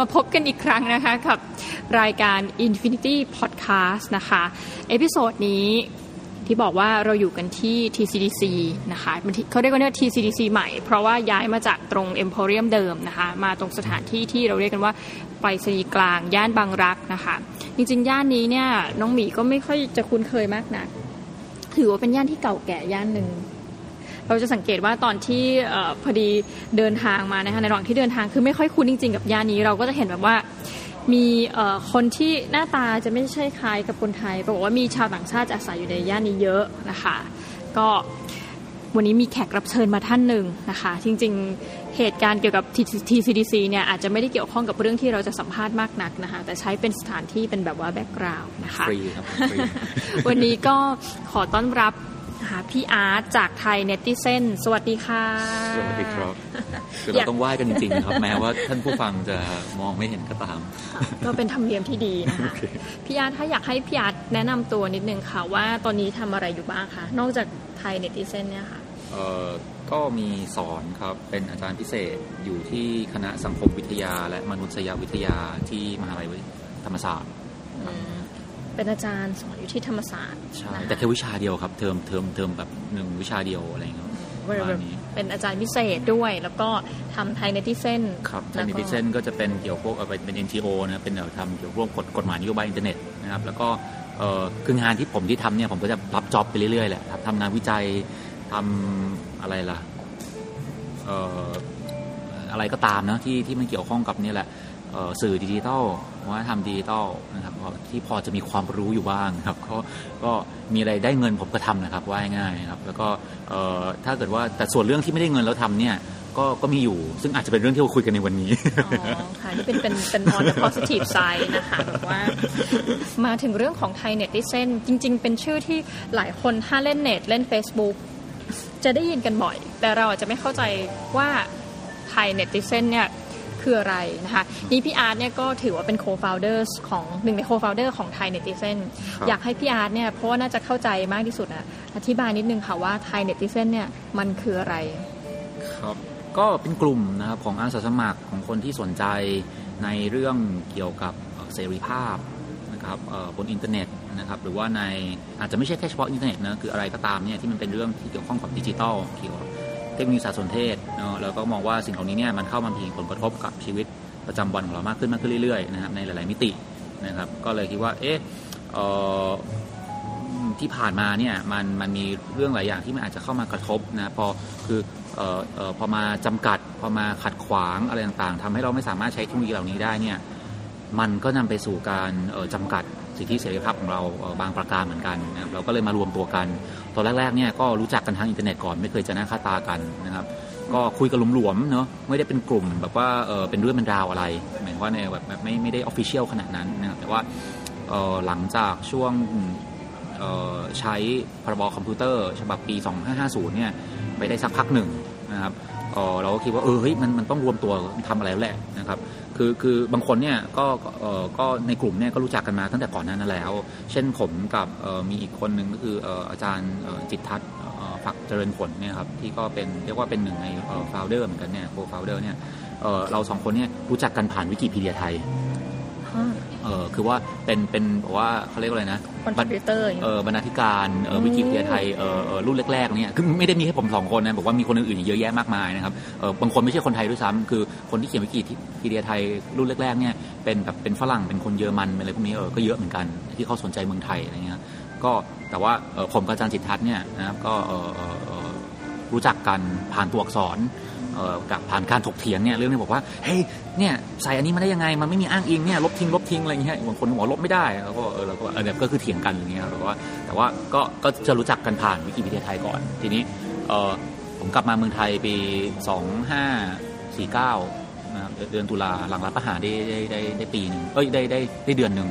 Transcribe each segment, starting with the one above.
มาพบกันอีกครั้งนะคะกับรายการ Infinity Podcast นะคะ episode นี้ที่บอกว่าเราอยู่กันที่ TCDC นะคะเขาเรียกว่า TCDC ใหม่ เพราะว่าย้ายมาจากตรง Emporium เดิมนะคะ มาตรงสถานที่ที่เราเรียกกันว่าไปรษณีย์กลาง ย่านบางรักนะคะ จริงๆ ย่านนี้เนี่ยน้องหมีก็ไม่ค่อยจะคุ้นเคยมากนักถือว่าเป็นย่านที่เก่าแก่ย่านหนึ่ง เราจะสังเกตว่าตอนที่พอดีเดินทางมานะคะในระหว่างที่เดินทางคือไม่ค่อยคุ้นจริง ๆ กับย่านนี้เราก็จะเห็นแบบว่ามีคนที่หน้าตาจะไม่ใช่คล้ายกับคนไทยบอกว่ามีชาวต่างชาติอาศัยอยู่ในย่านนี้เยอะนะคะ ก็วันนี้มีแขกรับเชิญมาท่านหนึ่งนะคะ จริงๆเหตุการณ์เกี่ยวกับ TCDC เนี่ยอาจจะไม่ได้เกี่ยวข้องกับเรื่องที่เราจะสัมภาษณ์มากนักนะคะ แต่ใช้เป็นสถานที่เป็นแบบว่าแบ็กกราวน์นะคะฟรีครับวันนี้ก็ขอต้อนรับ ค่ะพี่อาร์ตจาก Thai Netizen สวัสดีค่ะ สวัสดีครับคือเราต้องไหว้กันจริงๆครับ แม้ว่าท่านผู้ฟังจะมองไม่เห็นก็ตาม ก็เป็นธรรมเนียมที่ดีนะคะพี่อาร์ตถ้าอยากให้พี่อาร์ตแนะนำตัวนิดนึงค่ะ ว่าตอนนี้ทำอะไรอยู่บ้างคะนอกจาก Thai Netizen เนี่ยค่ะเอ่อก็มีสอนครับ เป็นอาจารย์พิเศษอยู่ที่คณะสังคมวิทยาและมนุษยวิทยาที่มหาลัยธรรมศาสตร์ เป็นอาจารย์สอนอยู่ที่ธรรมศาสตร์ใช่แต่แค่วิชาเดียวครับ เทอมเทอมเทอมแบบหนึ่งวิชาเดียวอะไรเงี้ยเป็นอาจารย์พิเศษด้วย แล้วก็ทำ Thai Netizen ครับ Thai Netizenก็จะเป็นเกี่ยวพวกเป็น NGO นะเป็นเกี่ยวทำเกี่ยวกับพวกกฎหมายนโยบายอินเทอร์เน็ตนะครับแล้วก็คืองานที่ผมที่ทำเนี่ยผมก็จะรับ job ไปเรื่อยๆแหละครับทำงานวิจัยทำอะไรล่ะอะไรก็ตามนะที่ที่มันเกี่ยวข้องกับนี่แหละ สื่อดิจิทัลวัฒนธรรมดิจิทัลนะครับที่พอจะมีความรู้อยู่บ้างครับ ก็ก็มีอะไรได้เงินผมก็ทำนะครับว่าง่ายครับ แล้วก็ถ้าเกิดว่าแต่ส่วนเรื่องที่ไม่ได้เงินแล้วทำเนี่ยก็ก็มีอยู่ ซึ่งอาจจะเป็นเรื่องที่เราคุยกันในวันนี้ อ๋อ ค่ะ นี่เป็นเป็นเป็น on the positive side นะคะว่ามาถึงเรื่องของไทยเน็ตดิเซนจริง ๆ เป็นชื่อที่หลายคนถ้าเล่นเน็ตเล่น Facebook จะได้ยินกันบ่อย แต่เราอาจจะไม่เข้าใจว่า Thai Netizen เนี่ย คืออะไรนะคะนี่พี่อาร์ตเนี่ยก็ถือว่าเป็น co-founder ของหนึ่งใน co-founder ของ Thai Netizen อยากให้พี่อาร์ตเนี่ยเพราะว่าน่าจะเข้าใจมากที่สุดนะอธิบายนิดนึงค่ะว่า Thai Netizen เนี่ยมันคืออะไร ครับ ก็เป็นกลุ่มนะครับของอาสาสมัครของคนที่สนใจในเรื่องเกี่ยวกับเสรีภาพนะครับบนอินเทอร์เน็ตนะครับหรือว่าในอาจจะไม่ใช่แค่เฉพาะอินเทอร์เน็ตนะคืออะไรก็ตามเนี่ยที่มันเป็นเรื่องที่เกี่ยวข้องกับดิจิทัลเกี่ยวกับ เทคโนโลยีสารสนเทศเนาะแล้วก็มองว่าสิ่งเหล่านี้เนี่ยมันเข้ามามีผลกระทบกับชีวิตประจำวันของเรามากขึ้นมากขึ้นเรื่อยๆนะครับในหลาย ๆมิตินะครับก็เลยคิดว่าเอ๊ะที่ผ่านมาเนี่ยมันมันมีเรื่องหลายอย่างที่มันอาจจะเข้ามากระทบนะพอคือออพอมาจำกัด พอมาขัดขวางอะไรต่างๆทำให้เราไม่สามารถใช้เทคโนโลยีเหล่านี้ได้เนี่ยมันก็นำไปสู่การจำกัด สิทธิเสรีภาพของเราบางประการเหมือนกันนะครับเราก็เลยมารวมตัวกัน ตอนแรกๆเนี่ยก็รู้จักกันทางอินเทอร์เน็ตก่อนไม่เคยเจอหน้าค่าตากันนะครับก็คุยกันหลวมๆเนาะไม่ได้เป็นกลุ่มแบบว่าเออเป็นเรื่องเป็นราวอะไร หมายว่าในแบบแบบไม่ไม่ได้ official ขนาดนั้นนะครับแต่ว่าเออหลังจากช่วงใช้พรบคอมพิวเตอร์ฉบับปี 2550เนี่ยไปได้สักพักหนึ่งนะครับ เราก็คิดว่าเออเฮ้ยมันมันต้องรวมตัวทำอะไรแล้วแหละนะครับคือคือบางคนเนี่ยก็เออก็ในกลุ่มเนี่ยก็รู้จักกันมาตั้งแต่ก่อนหน้านั้นแล้ว เช่นผมกับมีอีกคนหนึ่งก็คืออาจารย์จิตร์ทัศน์ฝักเจริญผลเนี่ยครับที่ก็เป็นเรียกว่าเป็นหนึ่งใน founder เหมือนกันเนี่ย founder เนี่ยเราสองคนเนี่ยรู้จักกันผ่านวิกิพีเดียไทย ออคือว่าเป็นเป็นบอกว่าเขาเรียกว่าอะไรนะ contributor เออบรรณาธิการเออวิกิพีเดียไทยเออรุ่นแรกๆเนี่ยคือไม่ได้มีแค่ผมสองคนนะบอกว่ามีคนอื่นๆเยอะแยะมากมายนะครับเออบางคนไม่ใช่คนไทยด้วยซ้ำคือคนที่เขียนวิกิพีเดียไทยรุ่นแรกๆเนี่ยเป็นแบบเป็นฝรั่งเป็นคนเยอรมันอะไรพวกนี้เออก็เยอะเหมือนกันที่เขาสนใจเมืองไทยอะไรเงี้ยก็แต่ว่าผมกับอาจารย์จิตทัศน์เนี่ยนะครับก็รู้จักกันผ่านตัวอักษร กับผ่านการถกเถียงเนี่ยเรื่องนี้บอกว่าเฮ้ยเนี่ยใส่อันนี้มาได้ยังไงมันไม่มีอ้างอิงเนี่ยลบทิ้งลบทิ้งอะไรเงี้ยบางคนบอกลบไม่ได้แล้วก็เออเราก็เออเนี่ยก็คือเถียงกันอย่างเงี้ยแต่ว่าแต่ว่าก็ก็จะรู้จักกันผ่านวิกิพีเดียไทยก่อน ทีนี้เออผมกลับมาเมืองไทยปีสองห้าสี่เก้านะเดือนตุลาหลังรัฐประหารได้ได้ได้ได้ปีหนึ่งเอ้ยได้ได้ได้เดือนหนึ่ง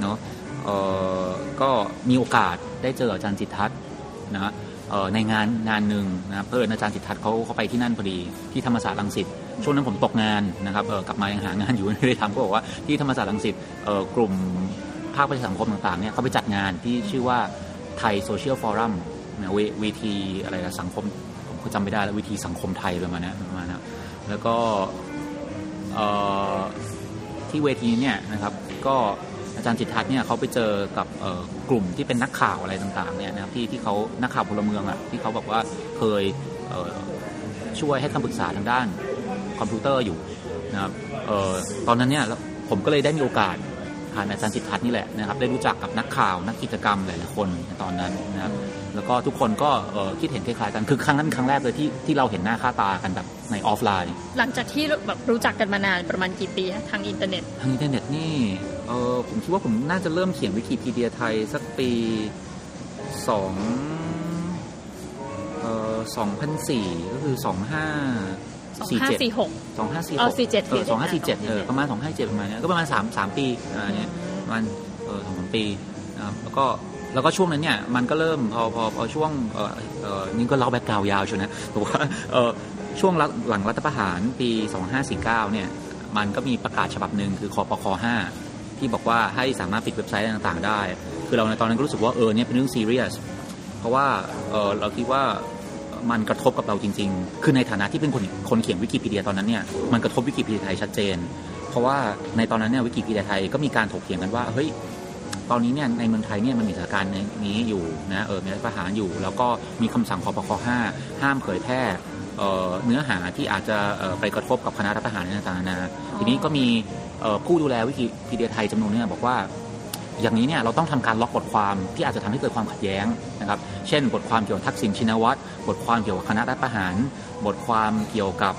เนาะเออก็มีโอกาสได้เจออาจารย์จิตทัศน์นะ ในงานงานหนึ่งนะครับเพื่อนอาจารย์สิทธัตเขาเขาไปที่นั่นพอดีที่ธรรมศาสตร์รังสิตช่วงนั้นผมตกงานนะครับกลับมายังหางานอยู่ไม่ได้ทำก็บอกว่าที่ธรรมศาสตร์รังสิตกลุ่มภาคประชาสังคมต่างๆเนี่ยเขาไปจัดงานที่ชื่อว่าไทยโซเชียลฟอรัมนะเวทีอะไรนะสังคมผมจำไม่ได้แล้ววิธีสังคมไทยประมาณนี้ประมาณนั้นแล้วก็ที่เวทีเนี่ยนะครับก็ อาจารย์จิตทัศน์เนี่ยเขาไปเจอกับกลุ่มที่เป็นนักข่าวอะไรต่างๆเนี่ยนะครับที่ที่เขานักข่าวพลเมืองอะที่เขาบอกว่าเคยช่วยให้คำปรึกษาทางด้านคอมพิวเตอร์อยู่นะครับตอนนั้นเนี่ยผมก็เลยได้มีโอกาสผ่านอาจารย์จิตร์ทัศน์นี่แหละนะครับได้รู้จักกับนักข่าวนักกิจกรรมหลายๆคนในตอนนั้นนะครับแล้วก็ทุกคนก็คิดเห็นคล้ายๆกันคือครั้งนั้นครั้งแรกเลยที่ที่เราเห็นหน้าค่าตากันแบบในออฟไลน์ หลังจากที่แบบรู้จักกันมานานประมาณกี่ปีทางอินเทอร์เน็ตทางอินเทอร์เน็ตนี่เออผมคิดว่าผมน่าจะเริ่มเขียนวิกิพีเดียไทยสักปีสองเอ่อสองพันสี่ก็คือสองห้าสี่เจ็ดสี่หกสองห้าสี่หกสี่เจ็ดสองห้าสี่เจ็ดเออประมาณสองห้าเจ็ดประมาณนี้ก็ประมาณสามสามปีอะไรเนี้ยประมาณเออสองสามปีนะครับแล้วก็แล้วก็ช่วงนั้นเนี่ยมันก็เริ่มพอพอพอช่วงเออเออนี่ก็เล่าแบ็กกราวยาวชนะแต่ว่าเออช่วงหลังรัฐประหารปี 2549เนี่ยมันก็มีประกาศฉบับหนึ่งคือคอปค5 ที่บอกว่าให้สามารถปิดเว็บไซต์ต่างๆ ได้ คือเราในตอนนั้นก็รู้สึกว่าเออเนี่ยเป็นเรื่องซีเรียสเพราะว่าเออเราคิดว่ามันกระทบกับเราจริง ๆ คือในฐานะที่เป็นคนคนเขียนวิกิพีเดียตอนนั้นเนี่ยมันกระทบวิกิพีเดียไทยชัดเจน เพราะว่าในตอนนั้นเนี่ยวิกิพีเดียไทยก็มีการถกเถียงกันว่าเฮ้ยตอนนี้เนี่ยในเมืองไทยเนี่ยมันมีสถานการณ์นี้อยู่นะเออมีรัฐประหารอยู่ แล้วก็มีคำสั่งคอปค5ห้ามเผยแพร่เนื้อหาที่อาจจะไปกระทบกับคณะรัฐประหารต่างๆนะทีนี้ก็มี ผู้ดูแลวิกิพีเดียไทยจำนวนนี้บอกว่า อย่างนี้เนี่ยเราต้องทำการล็อกบทความที่อาจจะทำให้เกิดความขัดแย้งนะครับ เช่น บทความเกี่ยวกับทักษิณชินวัตรบทความเกี่ยวกับคณะรัฐประหาร บทความเกี่ยวกับ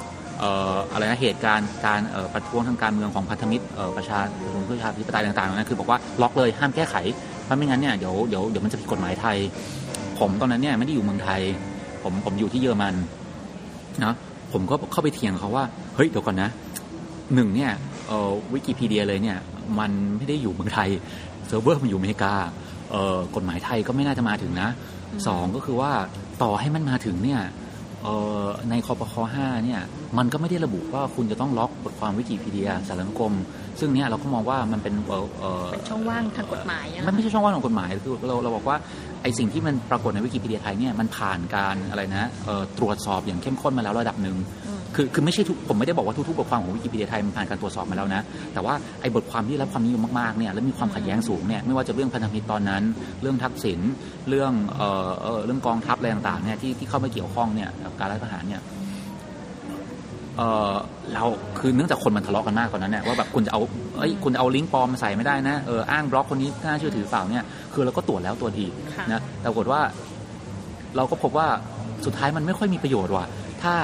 อะไรนะเหตุการณ์การประท้วงทางการเมืองของพันธมิตรประชาชนเพื่อชาติปไตยต่างๆนั่นคือบอกว่าล็อกเลยห้ามแก้ไขเพราะไม่งั้นเนี่ยเดี๋ยวเดี๋ยวเดี๋ยวมันจะผิดกฎหมายไทย ผมตอนนั้นเนี่ยไม่ได้อยู่เมืองไทย ผมผมอยู่ที่เยอรมันนะผมก็เข้าไปเถียงเขาว่าเฮ้ยเดี๋ยวก่อนนะหนึ่งเนี่ย วิกิพีเดียเลยเนี่ยมันไม่ได้อยู่เมืองไทยเซิร์ฟเวอร์มันอยู่อเมริกากฎหมายไทยก็ไม่น่าจะมาถึงนะสองก็คือว่าต่อให้มันมาถึงเนี่ยในคปค5เนี่ยมันก็ไม่ได้ระบุว่าคุณจะต้องล็อกบทความวิกิพีเดียสารคม ซึ่งเนี่ยเราก็มองว่ามันเป็นเป็นช่องว่างทางกฎหมายมันไม่ใช่ช่องว่างทางกฎหมายคือเราเราบอกว่าไอสิ่งที่มันปรากฏในวิกิพีเดียไทยเนี่ยมันผ่านการอะไรนะตรวจสอบอย่างเข้มข้นมาแล้วระดับหนึ่งคือคือไม่ใช่ทุกผมไม่ได้บอกว่าทุกๆบทความของวิกิพีเดียไทยมันผ่านการตรวจสอบมาแล้วนะ แต่ว่าไอ้บทความที่รับความนิยมมากๆเนี่ยแล้วมีความขัดแย้งสูงเนี่ยไม่ว่าจะเรื่องพันธมิตรตอนนั้น เรื่องทักษิณเรื่องเอ่อเรื่องกองทัพอะไรต่างๆเนี่ยที่ที่เข้ามาเกี่ยวข้องเนี่ยกับการรัฐประหารเนี่ย เออเราคือเนื่องจากคนมันทะเลาะกันมากกว่านั้นเนี่ยว่าแบบคุณจะเอาเอ้ยคุณเอาลิงก์ปลอมมาใส่ไม่ได้นะเอออ้างบล็อกคนนี้น่าเชื่อถือเปล่าเนี่ยคือเราก็ตรวจแล้วตัวดีกนะแต่ปรากฏว่า เราก็พบว่าสุดท้ายมันไม่ค่อยมีประโยชน์ว่ะถ้า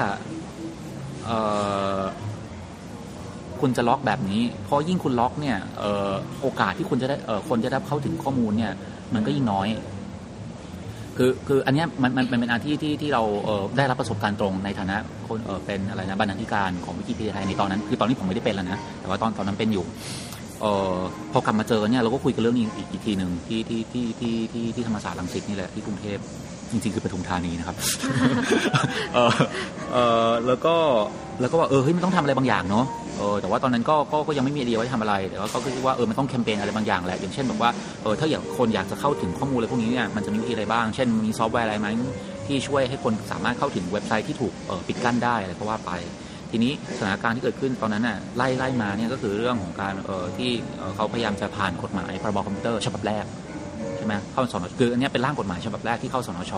คุณจะล็อกแบบนี้เพราะยิ่งคุณล็อกเนี่ยโอกาสที่คุณจะได้คนจะได้เข้าถึงข้อมูลเนี่ย มันก็ยิ่งน้อย คือคืออันนี้มันมันเป็นอาที่ที่ที่เราได้รับประสบการณ์ตรงในฐานะคนเป็นอะไรนะบรรณาธิการของวิกิพีเดียไทยในตอนนั้น คือตอนนี้ผมไม่ได้เป็นแล้วนะแต่ว่าตอนตอนนั้นเป็นอยู่ออพอกลับมาเจอเนี่ยเราก็คุยกันเรื่องนี้อีกอีกทีหนึ่งที่ที่ที่ที่ที่ที่ธรรมศาสตร์ลังสิตนี่แหละที่กรุงเทพจริงๆคือปทุมธานีนะครับเออเออแล้วก็แล้วก็ว่าเออเฮ้ยมันต้องทำอะไรบางอย่างเนาะ เออแต่ว่าตอนนั้นก็ก็ก็ยังไม่มีไอเดียว่าจะทำอะไรแต่ว่าก็คิดว่าเออมันต้องแคมเปญอะไรบางอย่างแหละอย่างเช่นแบบว่าเออถ้าอยางคนอยากจะเข้าถึงข้อมูลอะไรพวกนี้เนี่ยมันจะมีวิธีอะไรบ้าง เช่นมีซอฟต์แวร์อะไรไหมที่ช่วยให้คนสามารถเข้าถึงเว็บไซต์ที่ถูกปิดกั้นได้อะไรก็ว่าไป ทีนี้สถานการณ์ที่เกิดขึ้นตอนนั้นน่ะไล่ไล่มาเนี่ยก็คือเรื่องของการเออที่เขาพยายามจะผ่านกฎหมายพรบคอมพิวเตอร์ฉบับแรกใช่ไหมเข้าสนคืออันนี้เป็นร่างกฎหมายฉบับแรกที่เข้าสนช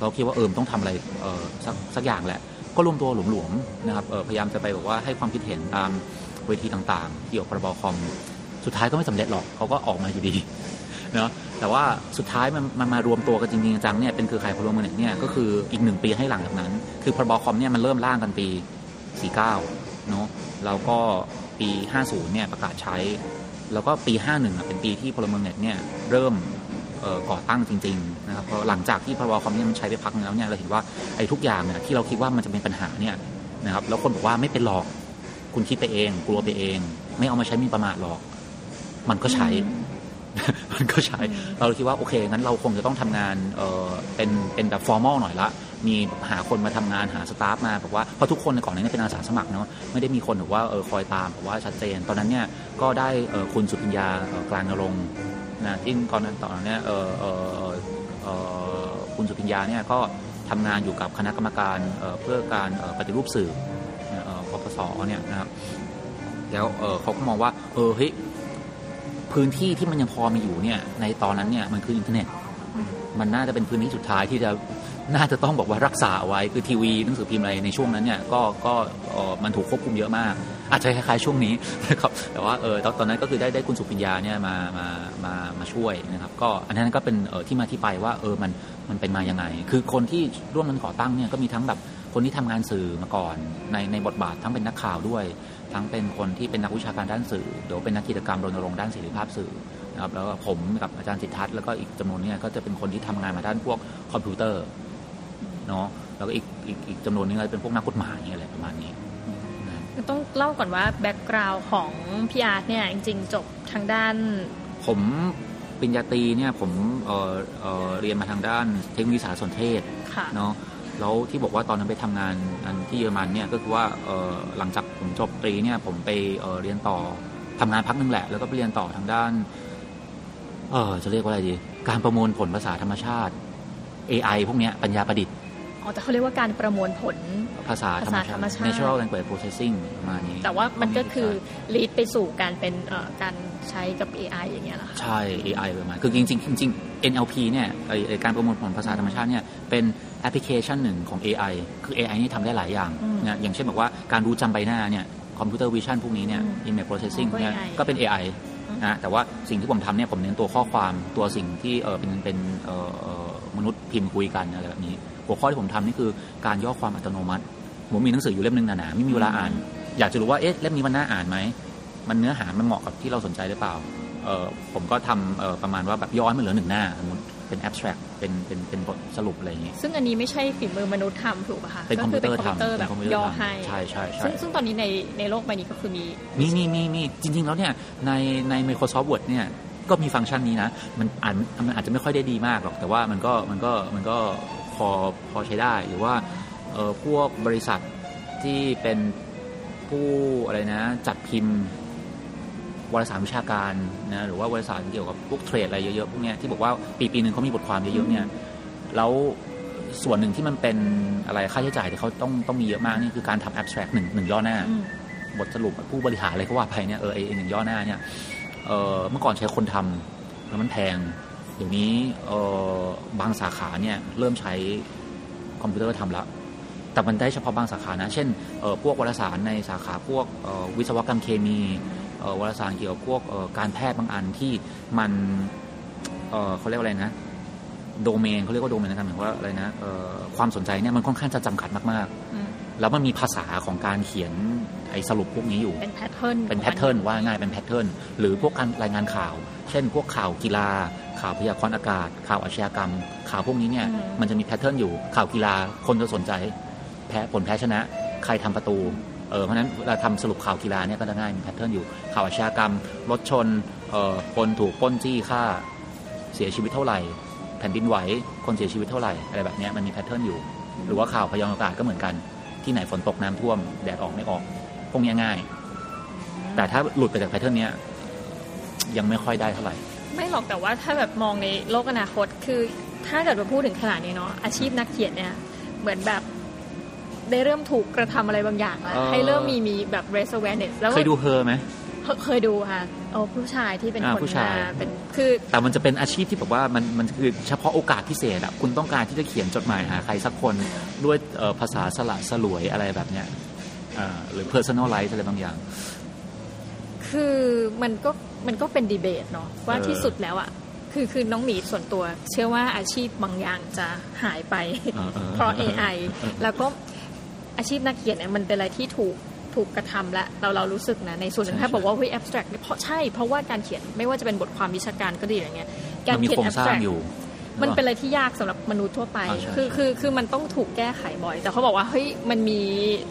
เราคิดว่าเออต้องทำอะไรเออสักสักอย่างแหละ ก็รวมตัวหลวมๆนะครับพยายามจะไปบอกว่าให้ความคิดเห็นตามเวทีต่างๆ เกี่ยวกับพรบคอม สุดท้ายก็ไม่สำเร็จหรอกเขาก็ออกมาอยู่ดีเนาะแต่ว่าสุดท้ายมันมันมารวมตัวกันจริงๆจังเนี่ยเป็นคือใครพลเมืองเนี่ยก็คืออีกหนึ่งปีให้หลังจากนั้น คือพรบคอมเนี่ยมันเริ่มร่างกันปี 49เนาะแล้วก็ปี 50เนี่ยประกาศใช้ แล้วก็ปี 51เป็นปีที่พลเมืองเน็ตเนี่ยเริ่ม ก่อตั้งจริงๆนะครับเพราะหลังจากที่พรบคอมเนี่ยมันใช้ไปพักนึงแล้วเนี่ยเราเห็นว่าไอ้ทุกอย่างเนี่ยที่เราคิดว่ามันจะเป็นปัญหาเนี่ยนะครับแล้วคนบอกว่าไม่เป็นหลอกคุณคิดไปเอง กลัวไปเอง ไม่เอามาใช้มีประมาทหรอก มันก็ใช้ มันก็ใช้ เราคิดว่าโอเคงั้นเราคงจะต้องทำงานเออเป็นเป็นแบบฟอร์มอลหน่อยละมีหาคนมาทำงานหาสตาฟมาบอกว่าเพราะทุกคนในก่อนนี้เป็นอาสาสมัครเนาะไม่ได้มีคนแบบว่าเออคอยตามบอกว่าชัดเจน ตอนนั้นเนี่ยก็ได้เออคุณสุพิญญากลางนรง นะที่ก่อนนั้นตอนนี้เออเออเออคุณสุพิญญาเนี่ยก็ทำงานอยู่กับคณะกรรมการเพื่อการปฏิรูปสื่อปปสเนี่ยนะครับแล้วเออเขาก็มองว่า เออเฮ้ยพื้นที่ที่มันยังพอมีอยู่เนี่ย ในตอนนั้นเนี่ยมันคืออินเทอร์เน็ต มันน่าจะเป็นพื้นที่สุดท้ายที่จะน่าจะต้องบอกว่ารักษาเอาไว้คือทีวีหนังสือพิมพ์อะไรในช่วงนั้นเนี่ยก็ก็เออมันถูกควบคุมเยอะมาก อาจจะคล้ายๆช่วงนี้นะครับแต่ว่าเออตอนนั้นก็คือได้ได้คุณสุพิญญาเนี่ยมามามามาช่วยนะครับก็อันนั้นก็เป็นเออที่มาที่ไปว่าเออมันมันเป็นมายังไง คือคนที่ร่วมกันก่อตั้งเนี่ยก็มีทั้งแบบคนที่ทำงานสื่อมาก่อนในในบทบาททั้งเป็นนักข่าวด้วย ทั้งเป็นคนที่เป็นนักวิชาการด้านสื่อหรือว่าเป็นนักกิจกรรมรณรงค์ด้านเสรีภาพสื่อนะครับแล้วก็ผมกับอาจารย์สิทธัศน์แล้วก็อีกจำนวนนึงก็จะเป็นคนที่ทำงานมาด้านพวกคอมพิวเตอร์เนาะแล้วก็อีกอีกอีกจำนวนนึงก็เป็นพวกนักกฎหมายอะไรประมาณนี้ ต้องเล่าก่อนว่า background ของพี่อาร์ตเนี่ยจริงๆ จบทางด้าน ผมปริญญาตรีเนี่ยผมเอ่อเอ่อเรียนมาทางด้านเทคโนโลยีสารสนเทศค่ะเนาะแล้วที่บอกว่าตอนนั้นไปทำงานอันที่เยอรมันเนี่ยก็คือว่าเอ่อหลังจากผมจบตรีเนี่ยผมไปเอ่อเรียนต่อทำงานพักหนึงแหละ แล้วก็ไปเรียนต่อทางด้านเออจะเรียกว่าอะไรดี การประมวลผลภาษาธรรมชาติ AI พวกเนี้ยปัญญาประดิษฐ์ อ๋อแต่เขาเรียกว่าการประมวลผลภาษาธรรมชาภาษาธรรมติชาติ natural language processing ประมาณนี้ แต่ว่ามันก็คือลีดไปสู่การเป็นเอ่อการใช้กับ AI อย่างเงี้ยเหรอคะใช่ AI ประมาณคือจริงๆจริงๆ NLP เนี่ยไอ้ไอ้การประมวลผลภาษาธรรมชาติเนี่ยเป็นแอปพลิเคชันหนึ่งของ AI คือ AI นี่ทำได้หลายอย่างนะอย่างเช่นบอกว่าการรู้จำใบหน้าเนี่ย computer vision พวกนี้เนี่ย image processing เนี่ยก็เป็น AI นะแต่ว่าสิ่งที่ผมทำเนี่ยผมเน้นตัวข้อความตัวสิ่งที่เออเป็นเป็นเอ่อเอ่อมนุษย์พิมพ์คุยกันอะไรแบบนี้ หัวข้อที่ผมทำนี่คือการย่อความอัตโนมัติ ผมมีหนังสืออยู่เล่มหนึ่งหนาๆไม่มีเวลาอ่าน อยากจะรู้ว่าเอ๊ะเล่มนี้มันน่าอ่านไหมมันเนื้อหามันเหมาะกับที่เราสนใจหรือเปล่าเออผมก็ทำเออประมาณว่าแบบย่อมันเหลือหนึ่งหน้าสมมติเป็น abstract เป็นเป็นเป็นบทสรุปอะไรอย่างเงี้ยซึ่งอันนี้ไม่ใช่ฝีมือมนุษย์ทำถูกป่ะคะเป็นคอมพิวเตอร์ก็คืทำเป็นคอมพิวเตอร์แบบเป็นคอมพิวเตอร์ย่อทำให้ใช่ใช่ใช่ซึ่งซึ่งตอนนี้ในในโลกใบนี้ก็คือมีมีมีมีมีจริง ๆ แล้วเนี่ยในใน Microsoft Word เนี่ยก็มีฟังก์ชันนี้นะ มันอ่านมันอาจจะไม่ค่อยได้ดีมากหรอกแต่ว่ามันก็มันก็มันก็ พอพอใช้ได้ หรือว่าเออพวกบริษัทที่เป็นผู้อะไรนะ จัดพิมพ์วารสารวิชาการนะหรือว่าวารสารเกี่ยวกับพวกเทรดอะไรเยอะๆพวกเนี้ยที่บอกว่าปีปีหนึ่งเขามีบทความเยอะๆเนี่ยแล้วส่วนหนึ่งที่มันเป็นอะไรค่าใช้จ่ายที่เขาต้องต้องมีเยอะมากนี่คือการทำ abstract หนึ่งหนึ่งย่อหน้าอืมบทสรุปผู้บริหารอะไรก็ว่าไปเนี่ยเออไอไอ้หนึ่งย่อหน้าเนี่ยเออเมื่อก่อนใช้คนทำแล้วมันแพงเดี๋ยวนี้เออบางสาขาเนี่ยเริ่มใช้คอมพิวเตอร์ทำแล้วแต่มันได้เฉพาะบางสาขานะ เช่นเออพวกวารสารในสาขาพวกเอ่อวิศวกรรมเคมีเอ่อวารสารเกี่ยวกับพวกเอ่อการแพทย์บางอันที่มันเออเขาเรียกว่าอะไรนะโดเมนเขาเรียกว่าโดเมนนะครับหมายความว่าอะไรนะเอ่อความสนใจเนี่ยมันค่อนข้างจะจำกัดมากอืมๆแล้วมันมีภาษาของการเขียนไอ้สรุปพวกนี้อยู่ เป็น pattern เป็น pattern ว่าง่ายเป็น pattern หรือพวกการรายงานข่าว เช่น พวกข่าวกีฬา ข่าวพยากรณ์อากาศ ข่าวอาชญากรรม ข่าวพวกนี้เนี่ยมันจะมี pattern อยู่ข่าวกีฬาคนจะสนใจ แพ้ผลแพ้ชนะ ใครทำประตูเออเพราะฉะนั้นเวลาทำสรุปข่าวกีฬาเนี่ยก็จะง่ายมี pattern อยู่ข่าวอาชญากรรมรถชนเอ่อคนถูกปล้นจี้ฆ่าเสียชีวิตเท่าไหร่ แผ่นดินไหวคนเสียชีวิตเท่าไหร่อะไรแบบเนี้ยมันมี pattern อยู่ หรือว่าข่าวพยากรณ์อากาศก็เหมือนกันที่ไหนฝนตกน้ำท่วมแดดออกไม่ออก พวกเนี้ยง่าย แต่ถ้าหลุดไปจากแพทเทิร์นเนี้ยยังไม่ค่อยได้เท่าไหร่ ไม่หรอกแต่ว่าถ้าแบบมองในโลกอนาคต คือถ้าเกิดมาพูดถึงขนาดนี้เนาะอาชีพนักเขียนเนี่ยเหมือนแบบได้เริ่มถูกกระทำอะไรบางอย่างแล้วเออให้เริ่มมีมีแบบ raise awareness แล้วเคยดูเฮอไหมเคยเคยดูค่ะโอ้ผู้ชายที่เป็นอ่าคนผู้ชายมาเป็นคือแต่มันจะเป็นอาชีพที่แบบว่ามันมันคือเฉพาะโอกาสพิเศษอะคุณต้องการที่จะเขียนจดหมายหาใครสักคนด้วยเอ่อภาษาสละสลวยอะไรแบบเนี้ยอ่าหรือ personalize อะไรบางอย่าง คือมันก็ มันก็เป็นดีเบตเนาะว่าเออที่สุดแล้วอะคือคือน้องหมีส่วนตัว เชื่อว่าอาชีพบางอย่างจะหายไปเออเออเพราะ AI แล้วก็อาชีพนักเขียนเนี่ยมันเป็นอะไรที่ถูกถูกกระทำและเราเรารู้สึกนะในส่วนหนึ่งใช่ถ้าบอกใช่ว่าเฮ้ย abstract เนี่ยเพราะใช่เพราะว่าการเขียนไม่ว่าจะเป็นบทความวิชาการก็ดีอย่างเงี้ยการมันมีเขียนโครงสร้าง abstract อยู่มันเป็นอะไรที่ยากสำหรับมนุษย์ทั่วไปอ่าใช่คือใช่คือคือมันต้องถูกแก้ไขบ่อย แต่เขาบอกว่าเฮ้ยมันมี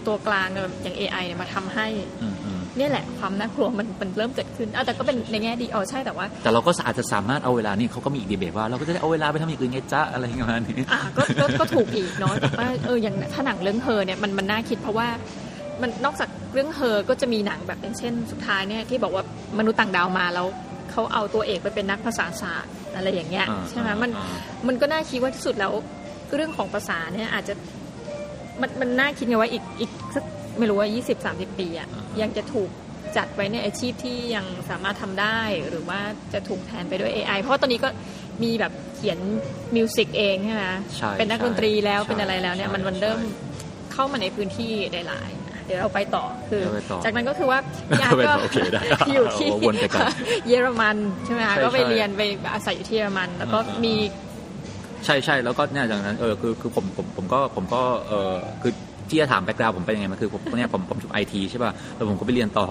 ตัวกลางอย่าง AI เนี่ยมาทำให้อืมอืมเนี่ยแหละความน่ากลัวมันมันเริ่มเกิดขึ้นอะแต่ก็เป็นในแง่ดีอ๋อใช่แต่ว่า แต่เราก็อาจจะสามารถเอาเวลานี่เขาก็มีอีกดีเบตว่าเราก็จะได้เอาเวลาไปทำอย่างอื่นไงจ๊ะอะไรอย่างเงี้ยนี้อะก็ก็ก็ถูกอีกเนาะแต่ว่าเอออย่างถ้าหนังเรื่องเฮอเนี่ยมันมันน่าคิดเพราะว่ามันนอกจากเรื่องเฮอก็จะมีหนังแบบอย่างเช่น สุดท้ายเนี่ยที่บอกว่ามนุษย์ต่างดาวมาแล้วเขาเอาตัวเอกไปเป็นนักภาษาศาสตร์อะไรอย่างเงี้ยอ่าใช่ไหมอ่ามันอ่ามันก็น่าคิดว่าที่สุดแล้วเรื่องของภาษาเนี่ยอาจจะมันมันน่าคิดไงว่าอีกอีกสัก ไม่รู้ว่า 20 30 ปีอะยังจะถูกจัดไว้ในอาชีพที่ยังสามารถทำได้หรือว่าจะถูกแทนไปด้วย AI เพราะว่าตอนนี้ก็มีแบบเขียน music เองใช่ไหมใช่เป็นนักดนตรีแล้วใช่เป็นอะไรแล้วเนี่ยใช่มันมันเริ่มใช่เข้ามาในพื้นที่หลายๆเดี๋ยวเราไปต่อคือเราไปต่อจากนั้นก็คือว่าพี่อาร์ตไปก็ต่อโอเคได้อยู่ที่เอาวนไปก่อนเยอรมันใช่ไหมคะใช่ก็ไปใช่เรียนไปอาศัยอยู่ที่เยอรมัน แล้วก็เออเออมีใช่ใช่แล้วก็เนี่ยจากนั้นเออคือคือผมผมผมก็ผมก็เออคือ ที่จะถาม background ผมเป็นยังไงมันคือผมเนี่ยผมผมจบไอทีใช่ป่ะแล้วผมก็ไปเรียนต่อ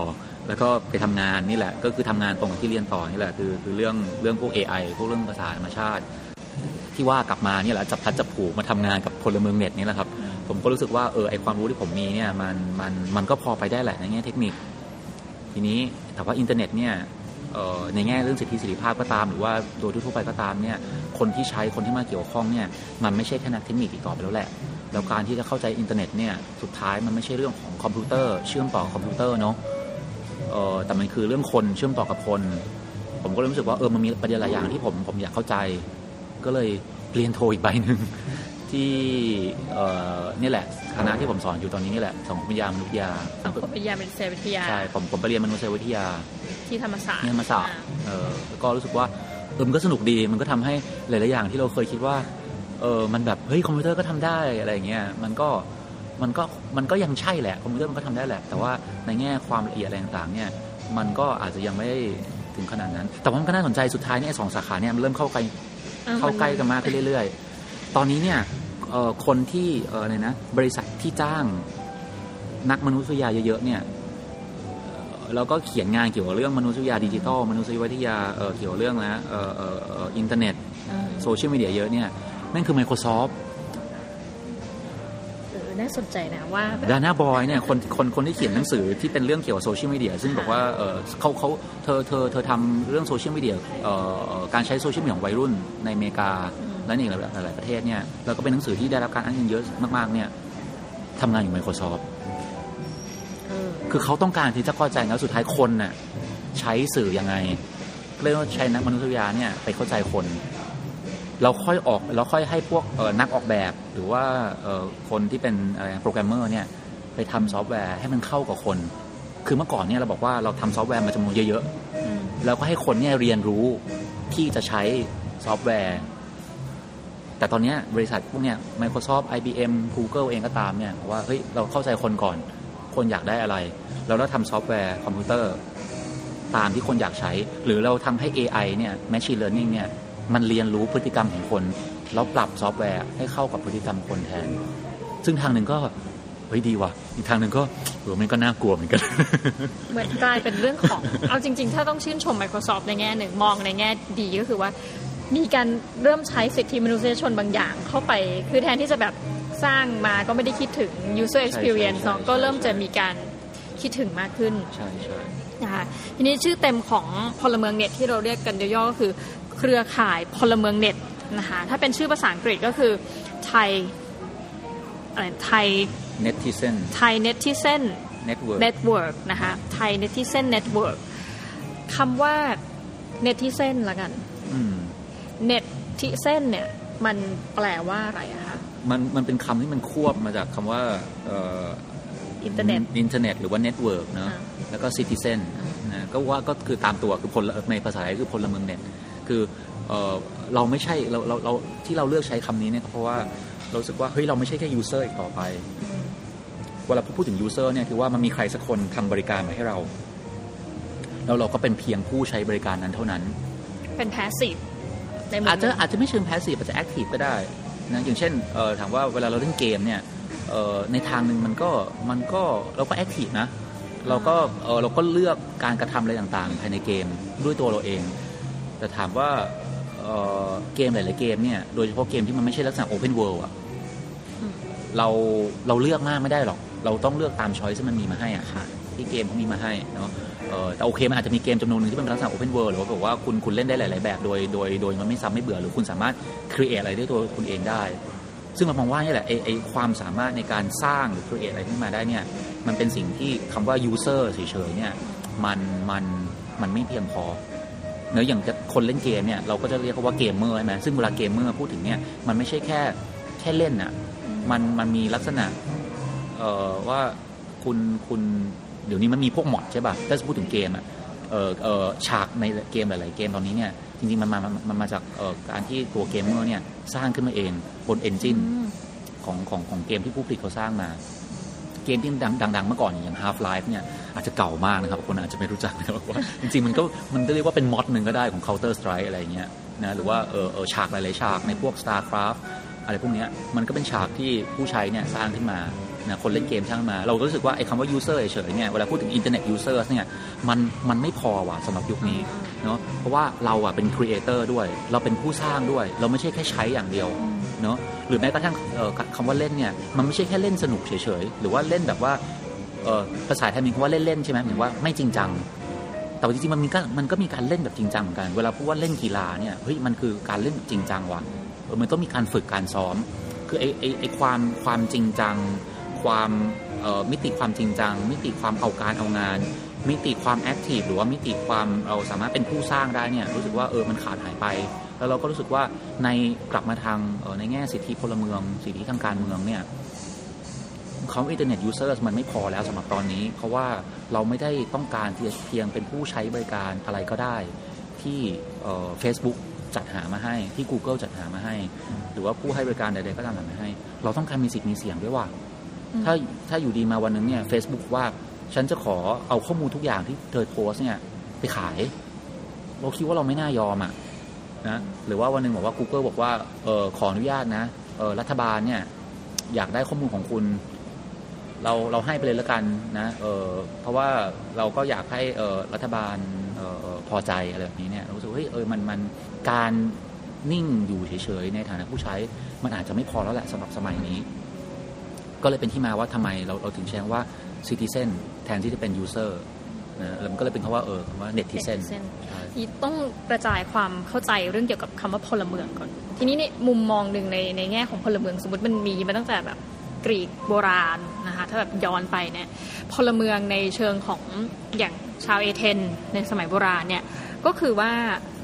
แล้วก็ไปทำงานนี่แหละ ก็คือทำงานตรงที่เรียนต่อนี่แหละคือคือเรื่องเรื่องพวก AI พวกเรื่องภาษาธรรมชาติ ที่ว่ากลับมาเนี่ยแหละจับพลัดจับผลูมาทำงานกับพลเมืองเน็ตนี่แหละครับ ผมก็รู้สึกว่าเออไอความรู้ที่ผมมีเนี่ยมันมันมันก็พอไปได้แหละในแง่เทคนิค ทีนี้แต่ว่าอินเทอร์เน็ตเนี่ยเอ่อในแง่เรื่องสิทธิเสรีภาพก็ตาม หรือว่าโดยทั่วไปก็ตามเนี่ยคนที่ใช้คนที่มาเกี่ยวข้องเนี่ยมันไม่ใช่แค่นักเทคนิคอีกต่อไปแล้วแหละ แล้วการที่จะเข้าใจอินเทอร์เน็ตเนี่ยสุดท้ายมันไม่ใช่เรื่องของคอมพิวเตอร์เชื่อมต่อคอมพิวเตอร์เนาะเออแต่มันคือเรื่องคนเชื่อมต่อกับคน ผมก็เลยรู้สึกว่าเออมันมีประเด็นหลายอย่างที่ผมผมอยากเข้าใจ ก็เลยเรียนโทอีกใบหนึ่งที่เอ่อนี่แหละคณะที่ผมสอนอยู่ตอนนี้นี่แหละสังคมวิทยามานุษยวิทยาสังคมวิทยาเป็นเซวิทยาใช่ผมผมไปเรียนมานุษยวิทยาที่ธรรมศาสตร์ที่ธรรมศาสตร์เออแล้วก็รู้สึกว่าเออมันก็สนุกดีมันก็ทำให้หลาย ๆ อย่างที่เราเคยคิดว่า เออมันแบบเฮ้ยคอมพิวเตอร์ก็ทำได้อะไรอย่างเงี้ยมันก็มันก็มันก็ยังใช่แหละคอมพิวเตอร์มันก็ทำได้แหละ แต่ว่าในแง่ความละเอียดอะไรต่างๆเนี่ยมันก็อาจจะยังไม่ได้ถึงขนาดนั้น แต่ว่ามันก็น่าสนใจสุดท้ายเนี่ยไอ้สองสาขาเนี่ยมันเริ่มเข้าใกล้อ่เข้าใกล้กันมากขึ้นเรื่อย ๆ ตอนนี้เนี่ยเอ่อคนที่เอ่ออะไรนะบริษัทที่จ้างนักมานุษยวิทยาเยอะๆเนี่ยเอ่อแล้วก็เขียนงานเกี่ยวกับเรื่องมานุษยวิทยาดิจิทัลมานุษยวิทยาเอ่อเกี่ยวกับเรื่องนะเอ่อเอ่อเอ่ออินเทอร์เน็ตอ่าโซเชียลมีเดียเยอะเนี่ย นั่นคือ Microsoft เออน่าสนใจนะว่าแบบดาน่าบอยเนี่ยคนคนคนที่เขียนหนังสือที่เป็นเรื่องเกี่ยวกับโซเชียลมีเดียซึ่งบอกว่าเออเขาเขาเธอเธอเธอทำเรื่องโซเชียลมีเดียเอ่อเอ่อการใช้โซเชียลมีเดียของวัยรุ่นในอเมริกาและในหลายหลายประเทศเนี่ยแล้วก็เป็นหนังสือที่ได้รับการอ้างอิงเยอะมากๆเนี่ยทำงานอยู่ Microsoft เออคือเขาต้องการที่จะเข้าใจแล้วสุดท้ายคนน่ะใช้สื่อยังไงเรียกว่าใช้นักมานุษยวิทยาเนี่ยไปเข้าใจคน เราค่อยออกเราค่อยให้พวกเอ่อนักออกแบบหรือว่าเอ่อคนที่เป็นอะไรโปรแกรมเมอร์เนี่ยไปทำซอฟต์แวร์ให้มันเข้ากับคน คือเมื่อก่อนเนี่ยเราบอกว่าเราทำซอฟต์แวร์มาจำนวนเยอะอืมๆเราก็ให้คนเนี่ยเรียนรู้ที่จะใช้ซอฟต์แวร์ แต่ตอนเนี้ยบริษัทพวกเนี้ย Microsoft IBM Google เองก็ตามเนี่ยบอกว่าเฮ้ยเราเข้าใจคนก่อน คนอยากได้อะไรแล้วเราทำซอฟต์แวร์คอมพิวเตอร์ตามที่คนอยากใช้ หรือเราทำให้ AI เนี่ย Machine Learning เนี่ย มันเรียนรู้พฤติกรรมของคน แล้วปรับซอฟต์แวร์ให้เข้ากับพฤติกรรมคนแทน ซึ่งทางหนึ่งก็เฮ้ยดีว่ะ อีกทางหนึ่งก็เออมันก็น่ากลัวเหมือนกัน เหมือนกลายเป็นเรื่องของ เอาจริง ๆ ถ้าต้องชื่นชม Microsoft ในแง่หนึ่งมองในแง่ดีก็คือว่า มีการเริ่มใช้สิทธิมนุษยชนบางอย่างเข้าไป คือแทนที่จะแบบสร้างมาก็ไม่ได้คิดถึง user experience ใช่ใช่เนาะก็เริ่มจะมีการคิดถึงมากขึ้น ใช่ใช่นะคะทีนี้ชื่อเต็มของพลเมืองเน็ตที่เราเรียกกันย่อๆก็คือ เครือข่ายพลเมืองเน็ตนะคะถ้าเป็นชื่อภาษาอังกฤษก็คือไทยอะไรไทย Netizen ไทยเน็ตทิเซน Network เน็ตเวิร์กนะคะไทยเน็ตทิเซนเน็ตเวิร์กคำว่าเน็ตทิเซนละกันอืมเน็ตทิเซนเนี่ยมันแปลว่าอะไรอะคะมันมันเป็นคำที่มันควบมาจากคำว่าเอ่ออินเทอร์เน็ตอินเทอร์เน็ตหรือว่า network เนาะอ่าแล้วก็ citizen นะก็ว่าก็คือตามตัวคือพลในภาษาไทยคือพลเมืองเน็ต คือเออเราไม่ใช่เราเราเราที่เราเลือกใช้คำนี้เนี่ยก็เพราะว่าเรารู้สึกว่าเฮ้ยเราไม่ใช่แค่ user อีกต่อไปเวลาพูดถึง user เนี่ยคือว่ามันมีใครสักคนทำบริการมาให้เรา แล้วเราก็เป็นเพียงผู้ใช้บริการนั้นเท่านั้น เป็น passive ในมุมอาจจะหนึ่งอาจจะไม่เชิง passive อาจจะ active ก็ได้นะอย่างเช่นเอ่อถามว่าเวลาเราเล่นเกมเนี่ยเอ่อในทางหนึ่งมันก็มันก็เราก็ active นะเราก็เอ่อเราก็เลือกการกระทำอะไรต่างๆ ภายในเกมด้วยตัวเราเอง แต่ถามว่าเอ่อเกมหลาย ๆ เกมเนี่ยโดยเฉพาะเกมที่มันไม่ใช่ลักษณะ open world อะเราเราเลือกมากไม่ได้หรอก เราต้องเลือกตาม choice ที่มันมีมาให้อะค่ะที่เกมเขามีมาให้เนาะเออแต่โอเคมันอาจจะมีเกมจำนวนหนึ่งที่เป็นลักษณะ open world หรือว่าแบบว่าคุณคุณเล่นได้หลาย ๆ แบบโดยโดยโดยมันไม่ซ้ำไม่เบื่อหรือคุณสามารถ create อะไรด้วยตัวคุณเองได้ ซึ่งเรามองว่านี่แหละไอไอความสามารถในการสร้างหรือ create อะไรขึ้นมาได้เนี่ยมันเป็นสิ่งที่คำว่า user เฉย ๆ เนี่ยมันมันมันไม่เพียงพอ เนื้อะอย่างคนเล่นเกมเนี่ยเราก็จะเรียกเขาว่าเกมเมอร์ใช่ไหมซึ่งเวลาเกมเมอร์พูดถึงเนี่ยมันไม่ใช่แค่แค่เล่นอะมันมันมีลักษณะเอ่อว่าคุณคุณเดี๋ยวนี้มันมีพวกมอดใช่ป่ะถ้าจะพูดถึงเกมอะเออเออฉากในเกมหลาย ๆ เกมตอนนี้เนี่ยจริง ๆ มันมามันมันมาจากเอ่อการที่ตัวเกมเมอร์เนี่ยสร้างขึ้นมาเองบนเอนจินอืมของของของเกมที่ผู้ผลิตเขาสร้างมาเกมที่ดังๆเมื่อก่อนอย่าง Half Life เนี่ยอาจจะเก่ามากนะครับคนอาจจะไม่รู้จักนะครับว่าจริงๆมันก็มันเรียกว่าเป็นมอดหนึ่งก็ได้ของ Counter Strike อะไรเงี้ยนะหรือว่าเออเออฉากหลายๆฉากในพวก StarCraft อะไรพวกเนี้ยมันก็เป็นฉากที่ผู้ใช้เนี่ยสร้างขึ้นมา นะคนเล่นเกมสร้างมา เราก็รู้สึกว่าไอ้คำว่า user เฉยๆเนี่ยเวลาพูดถึง internet users เนี่ยมันมันไม่พอว่ะสำหรับยุคนี้เนาะเพราะว่าเราอะเป็น creator ด้วย เราเป็นผู้สร้างด้วย เราไม่ใช่แค่ใช้อย่างเดียวเนอะหรือแม้กระทั่งเอ่อคำว่าเล่นเนี่ยมันไม่ใช่แค่เล่นสนุกเฉยๆหรือว่าเล่นแบบว่าเอ่อภาษาไทยมีคำว่าเล่นๆใช่ไหมหมายถึงว่าไม่จริงจังแต่ว่าจริงๆมันมีก็มันก็มีการเล่นแบบจริงจังเหมือนกัน เวลาพูดว่าเล่นกีฬาเนี่ยเฮ้ยมันคือการเล่นแบบจริงจังว่ะเออมันต้องมีการฝึกการซ้อม คือไอ้ไอ้ไอ้ความความจริงจัง ความมิติความจริงจัง มิติความเอาการเอางาน มิติความ active หรือว่ามิติความเราสามารถเป็นผู้สร้างได้เนี่ยรู้สึกว่าเออมันขาดหายไป แล้วเราก็รู้สึกว่าในกลับมาทางออในแง่สิทธิพลเมือง สิทธิทางการเมืองเนี่ยเขา internet user มันไม่พอแล้วสำหรับตอนนี้ เพราะว่าเราไม่ได้ต้องการที่จะเพียงเป็นผู้ใช้บริการอะไรก็ได้ที่เฟซบุ๊กจัดหามาให้ที่ Google จัดหามาให้ หรือว่าผู้ให้บริการใดๆก็ตามจัดมาให้ เราต้องการมีสิทธิ์มีเสียงด้วยว่า ถ้าถ้าอยู่ดีมาวันหนึงเนี่ย Facebook ว่าฉันจะขอเอาข้อมูลทุกอย่างที่เธอโพสต์เนี่ย ไปขาย เราคิดว่าเราไม่น่ายอมอะนะหรือว่าวันหนึ่งบอกว่า Google บอกว่าเออขออนุญาตนะเออรัฐบาลเนี่ย อยากได้ข้อมูลของคุณ เราเราให้ไปเลยแล้วกันนะเออเพราะว่าเราก็อยากให้เออรัฐบาลเออเอ่อพอใจอะไรแบบนี้เนี่ยเรารู้สึกว่าเฮ้ยเออมันมันการนิ่งอยู่เฉยๆในฐานะผู้ใช้ มันอาจจะไม่พอแล้วแหละสำหรับสมัยนี้ ก็เลยเป็นที่มาว่าทำไมเราเราถึงใช้คำว่า citizen แทนที่จะเป็น user นะแล้วมันก็เลยเป็นคำว่าเออคำว่า netizen netizen ใช่ที่ต้องกระจายความเข้าใจเรื่องเกี่ยวกับคำว่าพลเมืองก่อน ทีนี้ในมุมมองหนึ่งในในแง่ของพลเมืองสมมติมันมีมาตั้งแต่แบบกรีกโบราณนะคะถ้าแบบย้อนไปเนี่ยพลเมืองในเชิงของอย่างชาวเอเธนในสมัยโบราณเนี่ยก็คือว่า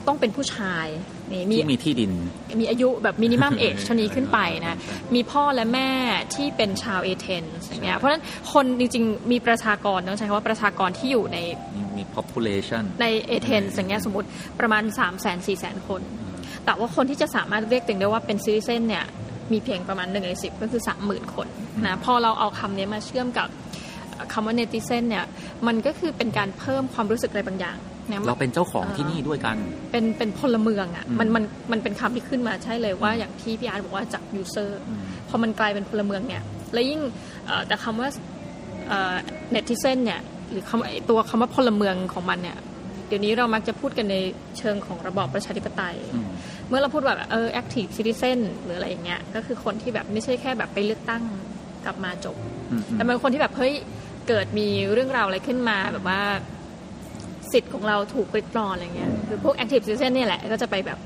ต้องเป็นผู้ชาย นี่มีที่มีที่ดิน มีอายุแบบมินิมัมเอจเท่านี้ขึ้นไปนะมีพ่อและแม่ที่เป็นชาวเอเธนส์อย่างเงี้ยเพราะฉะนั้นคนจริงๆ มีประชากรต้องใช้คำว่าประชากรที่อยู่ในมีมี population ในเอเธนส์อย่างเงี้ยสมมติประมาณ 3 0 0 0 0 0 4 0 0 0 0 คน แต่ว่าคนที่จะสามารถเรียกตัวเองได้ว่าเป็นซิติเซนเนี่ยมีเพียงประมาณ1ใน10ก็คือ30,000คนนะพอเราเอาคำนี้มาเชื่อมกับคำว่าเนติเซนเนี่ยมันก็คือเป็นการเพิ่มความรู้สึกอะไรบางอย่าง นะเราเป็นเจ้าของที่นี่ด้วยกัน เป็นเป็นพลเมืองอะอืมมันมันมันเป็นคำที่ขึ้นมาใช่เลยว่าอย่างที่พี่อาร์ตบอกว่าจากยูเซอร์อืมพอมันกลายเป็นพลเมืองเนี่ยแล้วยิ่งเอ่อแต่คำว่าเน็ติเซนเนี่ยหรือคำว่าไอ้ตัวคำว่าพลเมืองของมันเนี่ยเดี๋ยวนี้เรามักจะพูดกันในเชิงของระบอบประชาธิปไตยอืมเมื่อเราพูดแบบเออ active citizen หรืออะไรอย่างเงี้ยก็คือคนที่แบบไม่ใช่แค่แบบไปเลือกตั้งกลับมาจบอืมอืมแต่เป็นคนที่แบบเฮ้ยเกิดมีเรื่องราวอะไรขึ้นมาแบบว่า สิทธิ์ของเราถูกริดรอนอะไรเงี้ยคือพวก active citizen เนี่ยแหละก็จะไปแบบ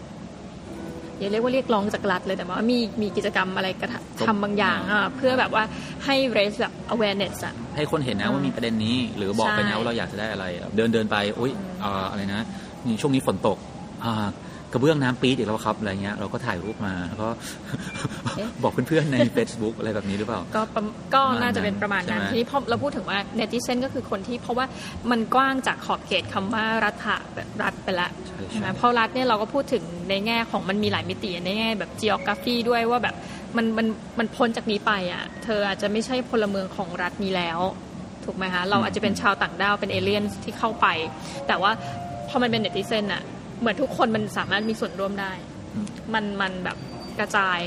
อย่าเรียกว่าเรียกร้องจากรัฐเลยแต่ว่ามีมีกิจกรรมอะไรกระทำทำบางอย่างอะเพื่อแบบว่าให้ raise แบบ awareness อะให้คนเห็นนะว่ามีประเด็นนี้ หรือบอกไปนะใช่ว่าเราอยากจะได้อะไร เดินเดินไปอุ้ยอ่าอะไรนะนี่ช่วงนี้ฝนตกอ่า กระเบื้องน้ำปี๊ดอีกแล้วครับอะไรเงี้ยเราก็ถ่ายรูปมาแล้วก็บอกเพื่อนๆใน Facebook อะไรแบบนี้หรือเปล่า ก็ประก็น่าจะเป็นประมาณนั้นใช่ไหมทีนี้พอเราพูดถึงว่า netizen ก็คือคนที่เพราะว่ามันกว้างจากขอบเขตคำว่ารัฐะแบบรัฐไปละใช่ใช่ไหมใช่เพราะรัฐเนี่ยเราก็พูดถึงในแง่ของมันมีหลายมิติในแง่แบบ geography ด้วยว่าแบบมันมันมันพ้นจากนี้ไปอะ เธออาจจะไม่ใช่พลเมืองของรัฐนี้แล้ว ถูกไหมคะเราอาจจะเป็นชาวต่างด้าวเป็นเอเลี่ยนที่เข้าไป แต่ว่าพอมันเป็น netizen อะ เหมือนทุกคนมันสามารถมีส่วนร่วมได้ มันมันแบบกระจาย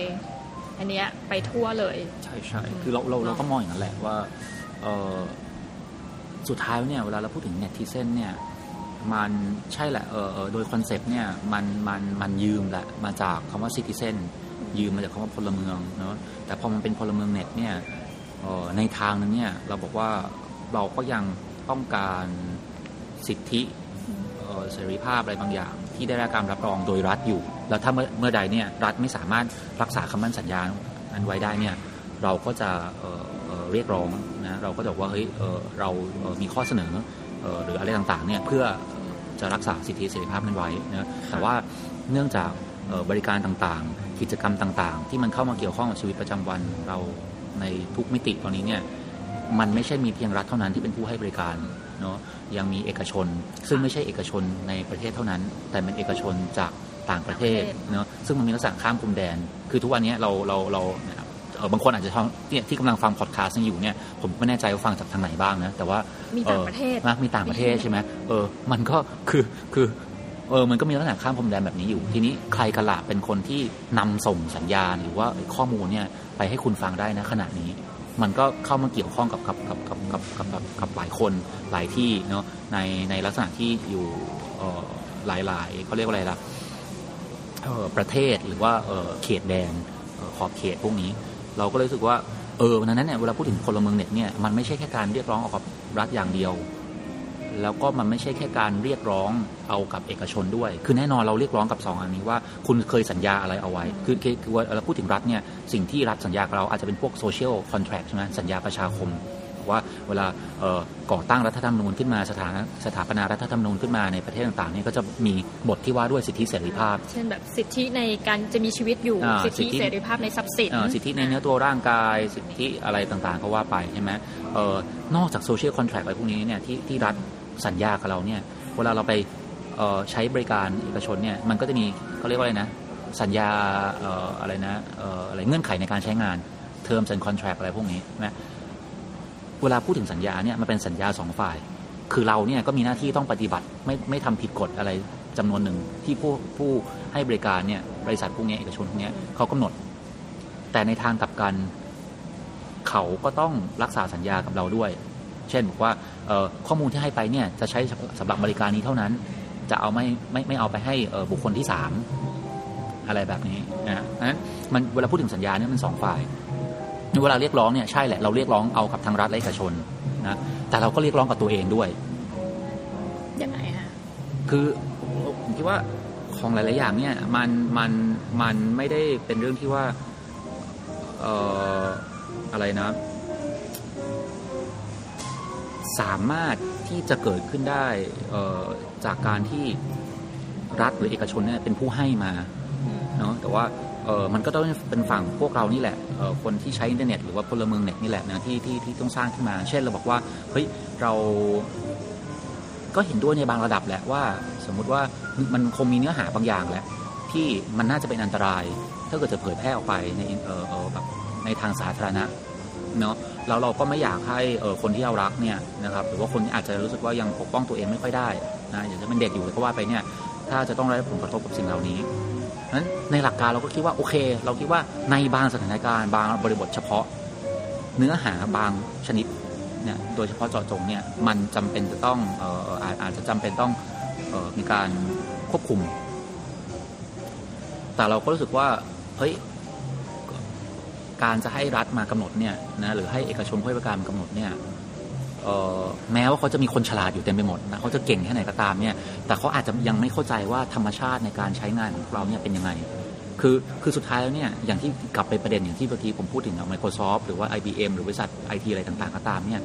อันเนี้ยไปทั่วเลย ใช่ใช่คือเราเราเนอะเราก็มองอย่างนั้นแหละว่าเออสุดท้ายเนี่ยเวลาเราพูดถึง netizen เนี่ยมันใช่แหละเออเออโดย concept เนี่ยมันมันมันยืมแหละมาจากคำว่า citizen ยืมมาจากคำว่าพลเมืองเนาะแต่พอมันเป็นพลเมืองเน็ตเนี่ยเอ่อในทางนึงเนี่ยเราบอกว่าเราก็ยังต้องการสิทธิเอ่อเสรีภาพอะไรบางอย่าง ที่ได้รับการรับรองโดยรัฐอยู่ แล้วถ้าเมื่อใดเนี่ยรัฐไม่สามารถรักษาคำมั่นสัญญานั้นไว้ได้เนี่ยเราก็จะเเเรียกร้องนะเราก็จะบอกว่าเฮ้ยเเรามีข้อเสนอหรืออะไรต่างๆเนี่ยเพื่อจะรักษาสิทธิเสรีภาพนั้นไว้นะแต่ว่าเนื่องจากบริการต่างๆ กิจกรรมต่างๆ ที่มันเข้ามาเกี่ยวข้องกับชีวิตประจำวันเราในทุกมิติตอนนี้เนี่ยมันไม่ใช่มีเพียงรัฐเท่านั้นที่เป็นผู้ให้บริการ เนาะยังมีเอกชน ซึ่งไม่ใช่เอกชนในประเทศเท่านั้น แต่เป็นเอกชนจากต่างประเทศเนาะซึ่งมันมีลักษณะข้ามพรมแดน คือทุกวันนี้เราเราเราเนี่ยเอ่อบางคนอาจจะทำเนี่ยที่กำลังฟังพอดแคสต์อยู่เนี่ยผมไม่แน่ใจว่าฟังจากทางไหนบ้างนะแต่ว่ามีต่างประเทศออนะมีต่างประเทศใช่ไหมเออมันก็คือคือเออมันก็มีลักษณะข้ามพรมแดนแบบนี้อยู่ ทีนี้ใครกันละเป็นคนที่นำส่งสัญญาณหรือว่าข้อมูลเนี่ยไปให้คุณฟังได้นะขณะนี้ มันก็เข้ามาเกี่ยวข้องกับกับกับกับกับกับกับกับหลายคนหลายที่เนาะในในลักษณะที่อยู่หลายหลายเขาเรียกว่าอะไรล่ะประเทศหรือว่าเขตแดนขอบเขตพวกนี้ เราก็เลยรู้สึกว่าเออวันนั้นเนี่ยเวลาพูดถึงพลเมืองเน็ตเนี่ยมันไม่ใช่แค่การเรียกร้องออกกับรัฐอย่างเดียว แล้วก็มันไม่ใช่แค่การเรียกร้องเอากับเอกชนด้วย คือแน่นอนเราเรียกร้องกับสองอันนี้ว่าคุณเคยสัญญาอะไรเอาไว้ คือคือคือว่าเราพูดถึงรัฐเนี่ยสิ่งที่รัฐสัญญากับเราอาจจะเป็นพวก social contract ใช่ไหมสัญญาประชาคมว่าเวลาเอ่อก่อตั้งรัฐธรรมนูญขึ้นมาสถานะสถาปนารัฐธรรมนูญขึ้นมาในประเทศต่างๆเนี่ยก็จะมีบทที่ว่าด้วยสิทธิเสรีภาพ เช่นแบบสิทธิในการจะมีชีวิตอยู่อ่าสิทธิสิทธิเสรีภาพในทรัพย์สินเอ่อสิทธิในเนื้อตัวร่างกาย สิทธิอะไรต่างๆก็ว่าไปใช่ไหมเอ่อนอกจาก social contract อะไรพวกนี้เนี่ยที่ที่รัฐ สัญญากับเราเนี่ยเวลาเราไปใช้บริการเอกชนเนี่ยมันก็จะมีเขาเรียกว่าอะไรนะ สัญญาออะไรนะอออะไรเงื่อนไขในการใช้งาน terms and contract อะไรพวกนี้นะเวลาพูดถึงสัญญาเนี่ยมันเป็นสัญญาสองฝ่าย คือเราเนี่ยก็มีหน้าที่ต้องปฏิบัติไม่ไม่ทำผิดกฎอะไรจำนวนหนึ่งที่ผู้ผู้ให้บริการเนี่ยบริษัทพวกนี้เอกชนพวกนี้เขากำหนด แต่ในทางกลับกัน เขาก็ต้องรักษาสัญญากับเราด้วย เช่นบอกว่าเอ่อข้อมูลที่ให้ไปเนี่ยจะใช้สำหรับบริการนี้เท่านั้น จะเอาไม่ไม่ไม่เอาไปให้เอ่อบุคคลที่สามอะไรแบบนี้นะฮะเพราะฉะนั้นมันเวลาพูดถึงสัญญาเนี่ยมันสองฝ่ายเวลาเรียกร้องเนี่ยใช่แหละเราเรียกร้องเอากับทางรัฐและเอกชนนะแต่เราก็เรียกร้องกับตัวเองด้วยยังไงฮะคือผมคิดว่าของหลาย ๆ อย่างเนี่ยมันมันมันไม่ได้เป็นเรื่องที่ว่าเอ่ออะไรนะ สามารถที่จะเกิดขึ้นได้เอ่อจากการที่รัฐหรือเอกชนเนี่ยเป็นผู้ให้มาเนาะแต่ว่าเออมันก็ต้องเป็นฝั่งพวกเรานี่แหละเอ่อคนที่ใช้อินเทอร์เน็ตหรือว่าพลเมืองเน็ตนี่แหละนะที่ที่ที่ต้องสร้างขึ้นมา เช่นเราบอกว่าเฮ้ยเราก็เห็นด้วยในบางระดับแหละว่าสมมุติว่ามันคงมีเนื้อหาบางอย่างแหละที่มันน่าจะเป็นอันตราย ถ้าเกิดจะเผยแพร่ออกไปในเออเออแบบในทางสาธารณะเนาะ แล้วเราก็ไม่อยากให้คนที่เรารักเนี่ยนะครับหรือว่าคนที่อาจจะรู้สึกว่ายังปกป้องตัวเองไม่ค่อยได้นะอย่างจะเป็นเด็กอยู่ก็ว่าไปเนี่ยถ้าจะต้องได้รับผลกระทบกับสิ่งเหล่านี้นั้นในหลักการเราก็คิดว่าโอเค เราคิดว่าในบางสถานการณ์บางบริบทเฉพาะ เนื้อหาบางชนิดเนี่ยโดยเฉพาะเจาะจงเนี่ยมันจำเป็นจะต้องเอออาจจะจำเป็นต้องออมีการควบคุม แต่เราก็รู้สึกว่าเฮ้ย การจะให้รัฐมากำหนดเนี่ยนะหรือให้เอกชนผู้ให้บริการมากำหนดเนี่ยแม้ว่าเขาจะมีคนฉลาดอยู่เต็มไปหมดนะเขาจะเก่งแค่ไหนก็ตามเนี่ยแต่เขาอาจจะยังไม่เข้าใจว่าธรรมชาติในการใช้งานของเราเนี่ยเป็นยังไงคือคือสุดท้ายแล้วเนี่ยอย่างที่กลับไปประเด็นอย่างที่เมื่อกี้ผมพูดถึง Microsoft หรือว่า IBM หรือบริษัทไอทีอะไรต่างๆก็ตามเนี่ย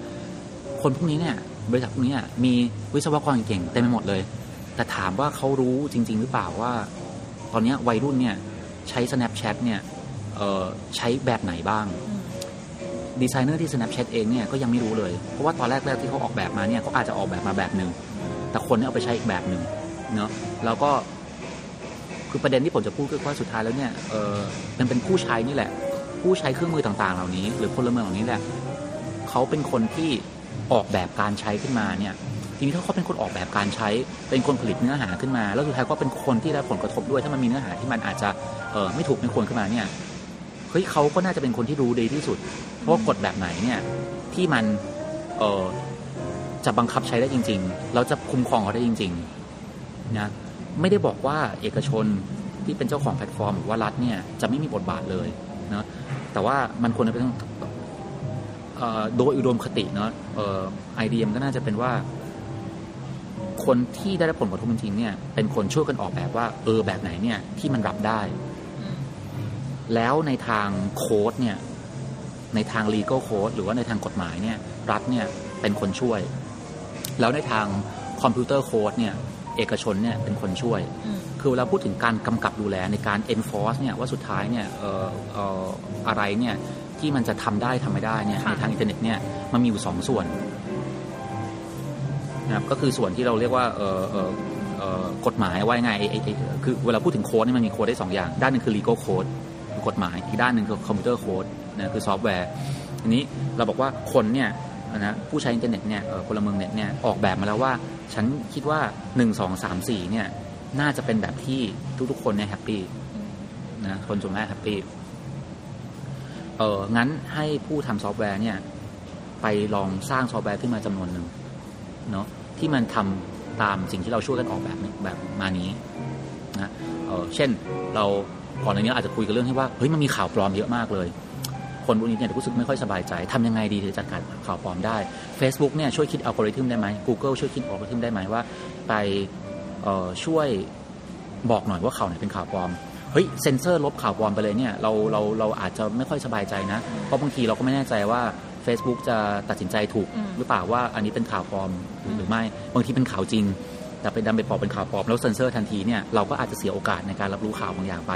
คนพวกนี้เนี่ยบริษัทพวกนี้มีวิศวกรเก่งเต็มไปหมดเลย แต่ถามว่าเขารู้จริง ๆ หรือเปล่าว่า ตอนนี้วัยรุ่นเนี่ยใช้ Snapchat เนี่ย ใช้แบบไหนบ้างดีไซเนอร์ที่ Snapchat เองเนี่ยก็ยังไม่รู้เลย เพราะว่าตอนแรกๆที่เขาออกแบบมาเนี่ยเขาอาจจะออกแบบมาแบบหนึ่งแต่คนเนี่ยเอาไปใช้อีกแบบหนึ่งเนาะแล้วก็คือประเด็นที่ผมจะพูดคือว่าสุดท้ายแล้วเนี่ยเออมันเป็นผู้ใช้นี่แหละ ผู้ใช้เครื่องมือต่างๆ เหล่านี้ หรือพลเมืองเหล่านี้แหละเขาเป็นคนที่ออกแบบการใช้ขึ้นมาเนี่ยทีนี้ถ้าเขาเป็นคนออกแบบการใช้ เป็นคนผลิตเนื้อหาขึ้นมา แล้วสุดท้ายก็เป็นคนที่ได้ผลกระทบด้วย ถ้ามันมีเนื้อหาที่มันอาจจะเออไม่ถูกไม่ควรขึ้นมาเนี่ย เฮ้ยเขาก็น่าจะเป็นคนที่รู้ดีที่สุดเพราะว่ากฎแบบไหนเนี่ยที่มันเออจะบังคับใช้ได้จริง ๆ เราจะคุ้มครองเขาได้จริงๆนะไม่ได้บอกว่าเอกชนที่เป็นเจ้าของแพลตฟอร์มหรือว่ารัฐเนี่ยจะไม่มีบทบาทเลยนะแต่ว่ามันควรจะเป็นโดยอุดมคติเนาะไอเดียมก็น่าจะเป็นว่า คนที่ได้รับผลกระทบจริงๆเนี่ยเป็นคนช่วยกันออกแบบว่าเออแบบไหนเนี่ยที่มันรับได้ แล้วในทางโค้ดเนี่ยในทาง legal code หรือว่าในทางกฎหมายเนี่ยรัฐเนี่ยเป็นคนช่วย แล้วในทางcomputer code เนี่ยเอกชนเนี่ยเป็นคนช่วย คือเวลาพูดถึงการกำกับดูแลในการ enforce เนี่ยว่าสุดท้ายเนี่ยเอ่อเอ่ออะไรเนี่ยที่มันจะทำได้ทำไม่ได้เนี่ยค่ะในทางอินเทอร์เน็ตเนี่ยมันมีอยู่สองส่วนนะครับก็คือส่วนที่เราเรียกว่าเออเออเออกฎหมายว่ายังไงไอ้ไอ้ไอ้คือเวลาพูดถึงโค้ดเนี่ยมันมีโค้ดได้สองอย่าง ด้านหนึ่งคือ legal code คือกฎหมาย อีกด้านหนึ่งคือ computer code นะคือซอฟต์แวร์อันนี้เราบอกว่าคนเนี่ยนะผู้ใช้อินเทอร์เน็ตเนี่ยพลเมืองเน็ตเนี่ยออกแบบมาแล้วว่า ฉันคิดว่า 1 2 3 4เนี่ยน่าจะเป็นแบบที่ทุกๆ คนเนี่ย happy นะคนส่วนมาก happy เอองั้นให้ผู้ทำซอฟต์แวร์เนี่ยไปลองสร้างซอฟต์แวร์ขึ้นมาจำนวนหนึ่งเนาะที่มันทำตามสิ่งที่เราช่วยกันออกแบบนี้แบบมานี้นะเออเช่นเรา ก่อนในนี้อาจจะคุยกันเรื่องที่ว่าเฮ้ยมันมีข่าวปลอมเยอะมากเลย คนพวกนี้เนี่ยรู้สึกไม่ค่อยสบายใจทำยังไงดีถึงจะจัดการข่าวปลอมได้ Facebook เนี่ยช่วยคิดอัลกอริทึมได้ไหม Google ช่วยคิดอัลกอริทึมได้ไหมว่า ไปช่วยบอกหน่อยว่าข่าวไหนเป็นข่าวปลอมเฮ้ยเซ็นเซอร์ลบข่าวปลอมไปเลยเนี่ยเราเราเราอาจจะไม่ค่อยสบายใจนะ เพราะบางทีเราก็ไม่แน่ใจว่า Facebook จะตัดสินใจถูกหรือเปล่าว่าอันนี้เป็นข่าวปลอมหรือไม่บางทีเป็นข่าวจริง แต่ไปดันไปปลอมเป็นข่าวปลอมแล้วเซ็นเซอร์ทันทีเนี่ยเราก็อาจจะเสียโอกาสในการรับรู้ข่าวบางอย่างไป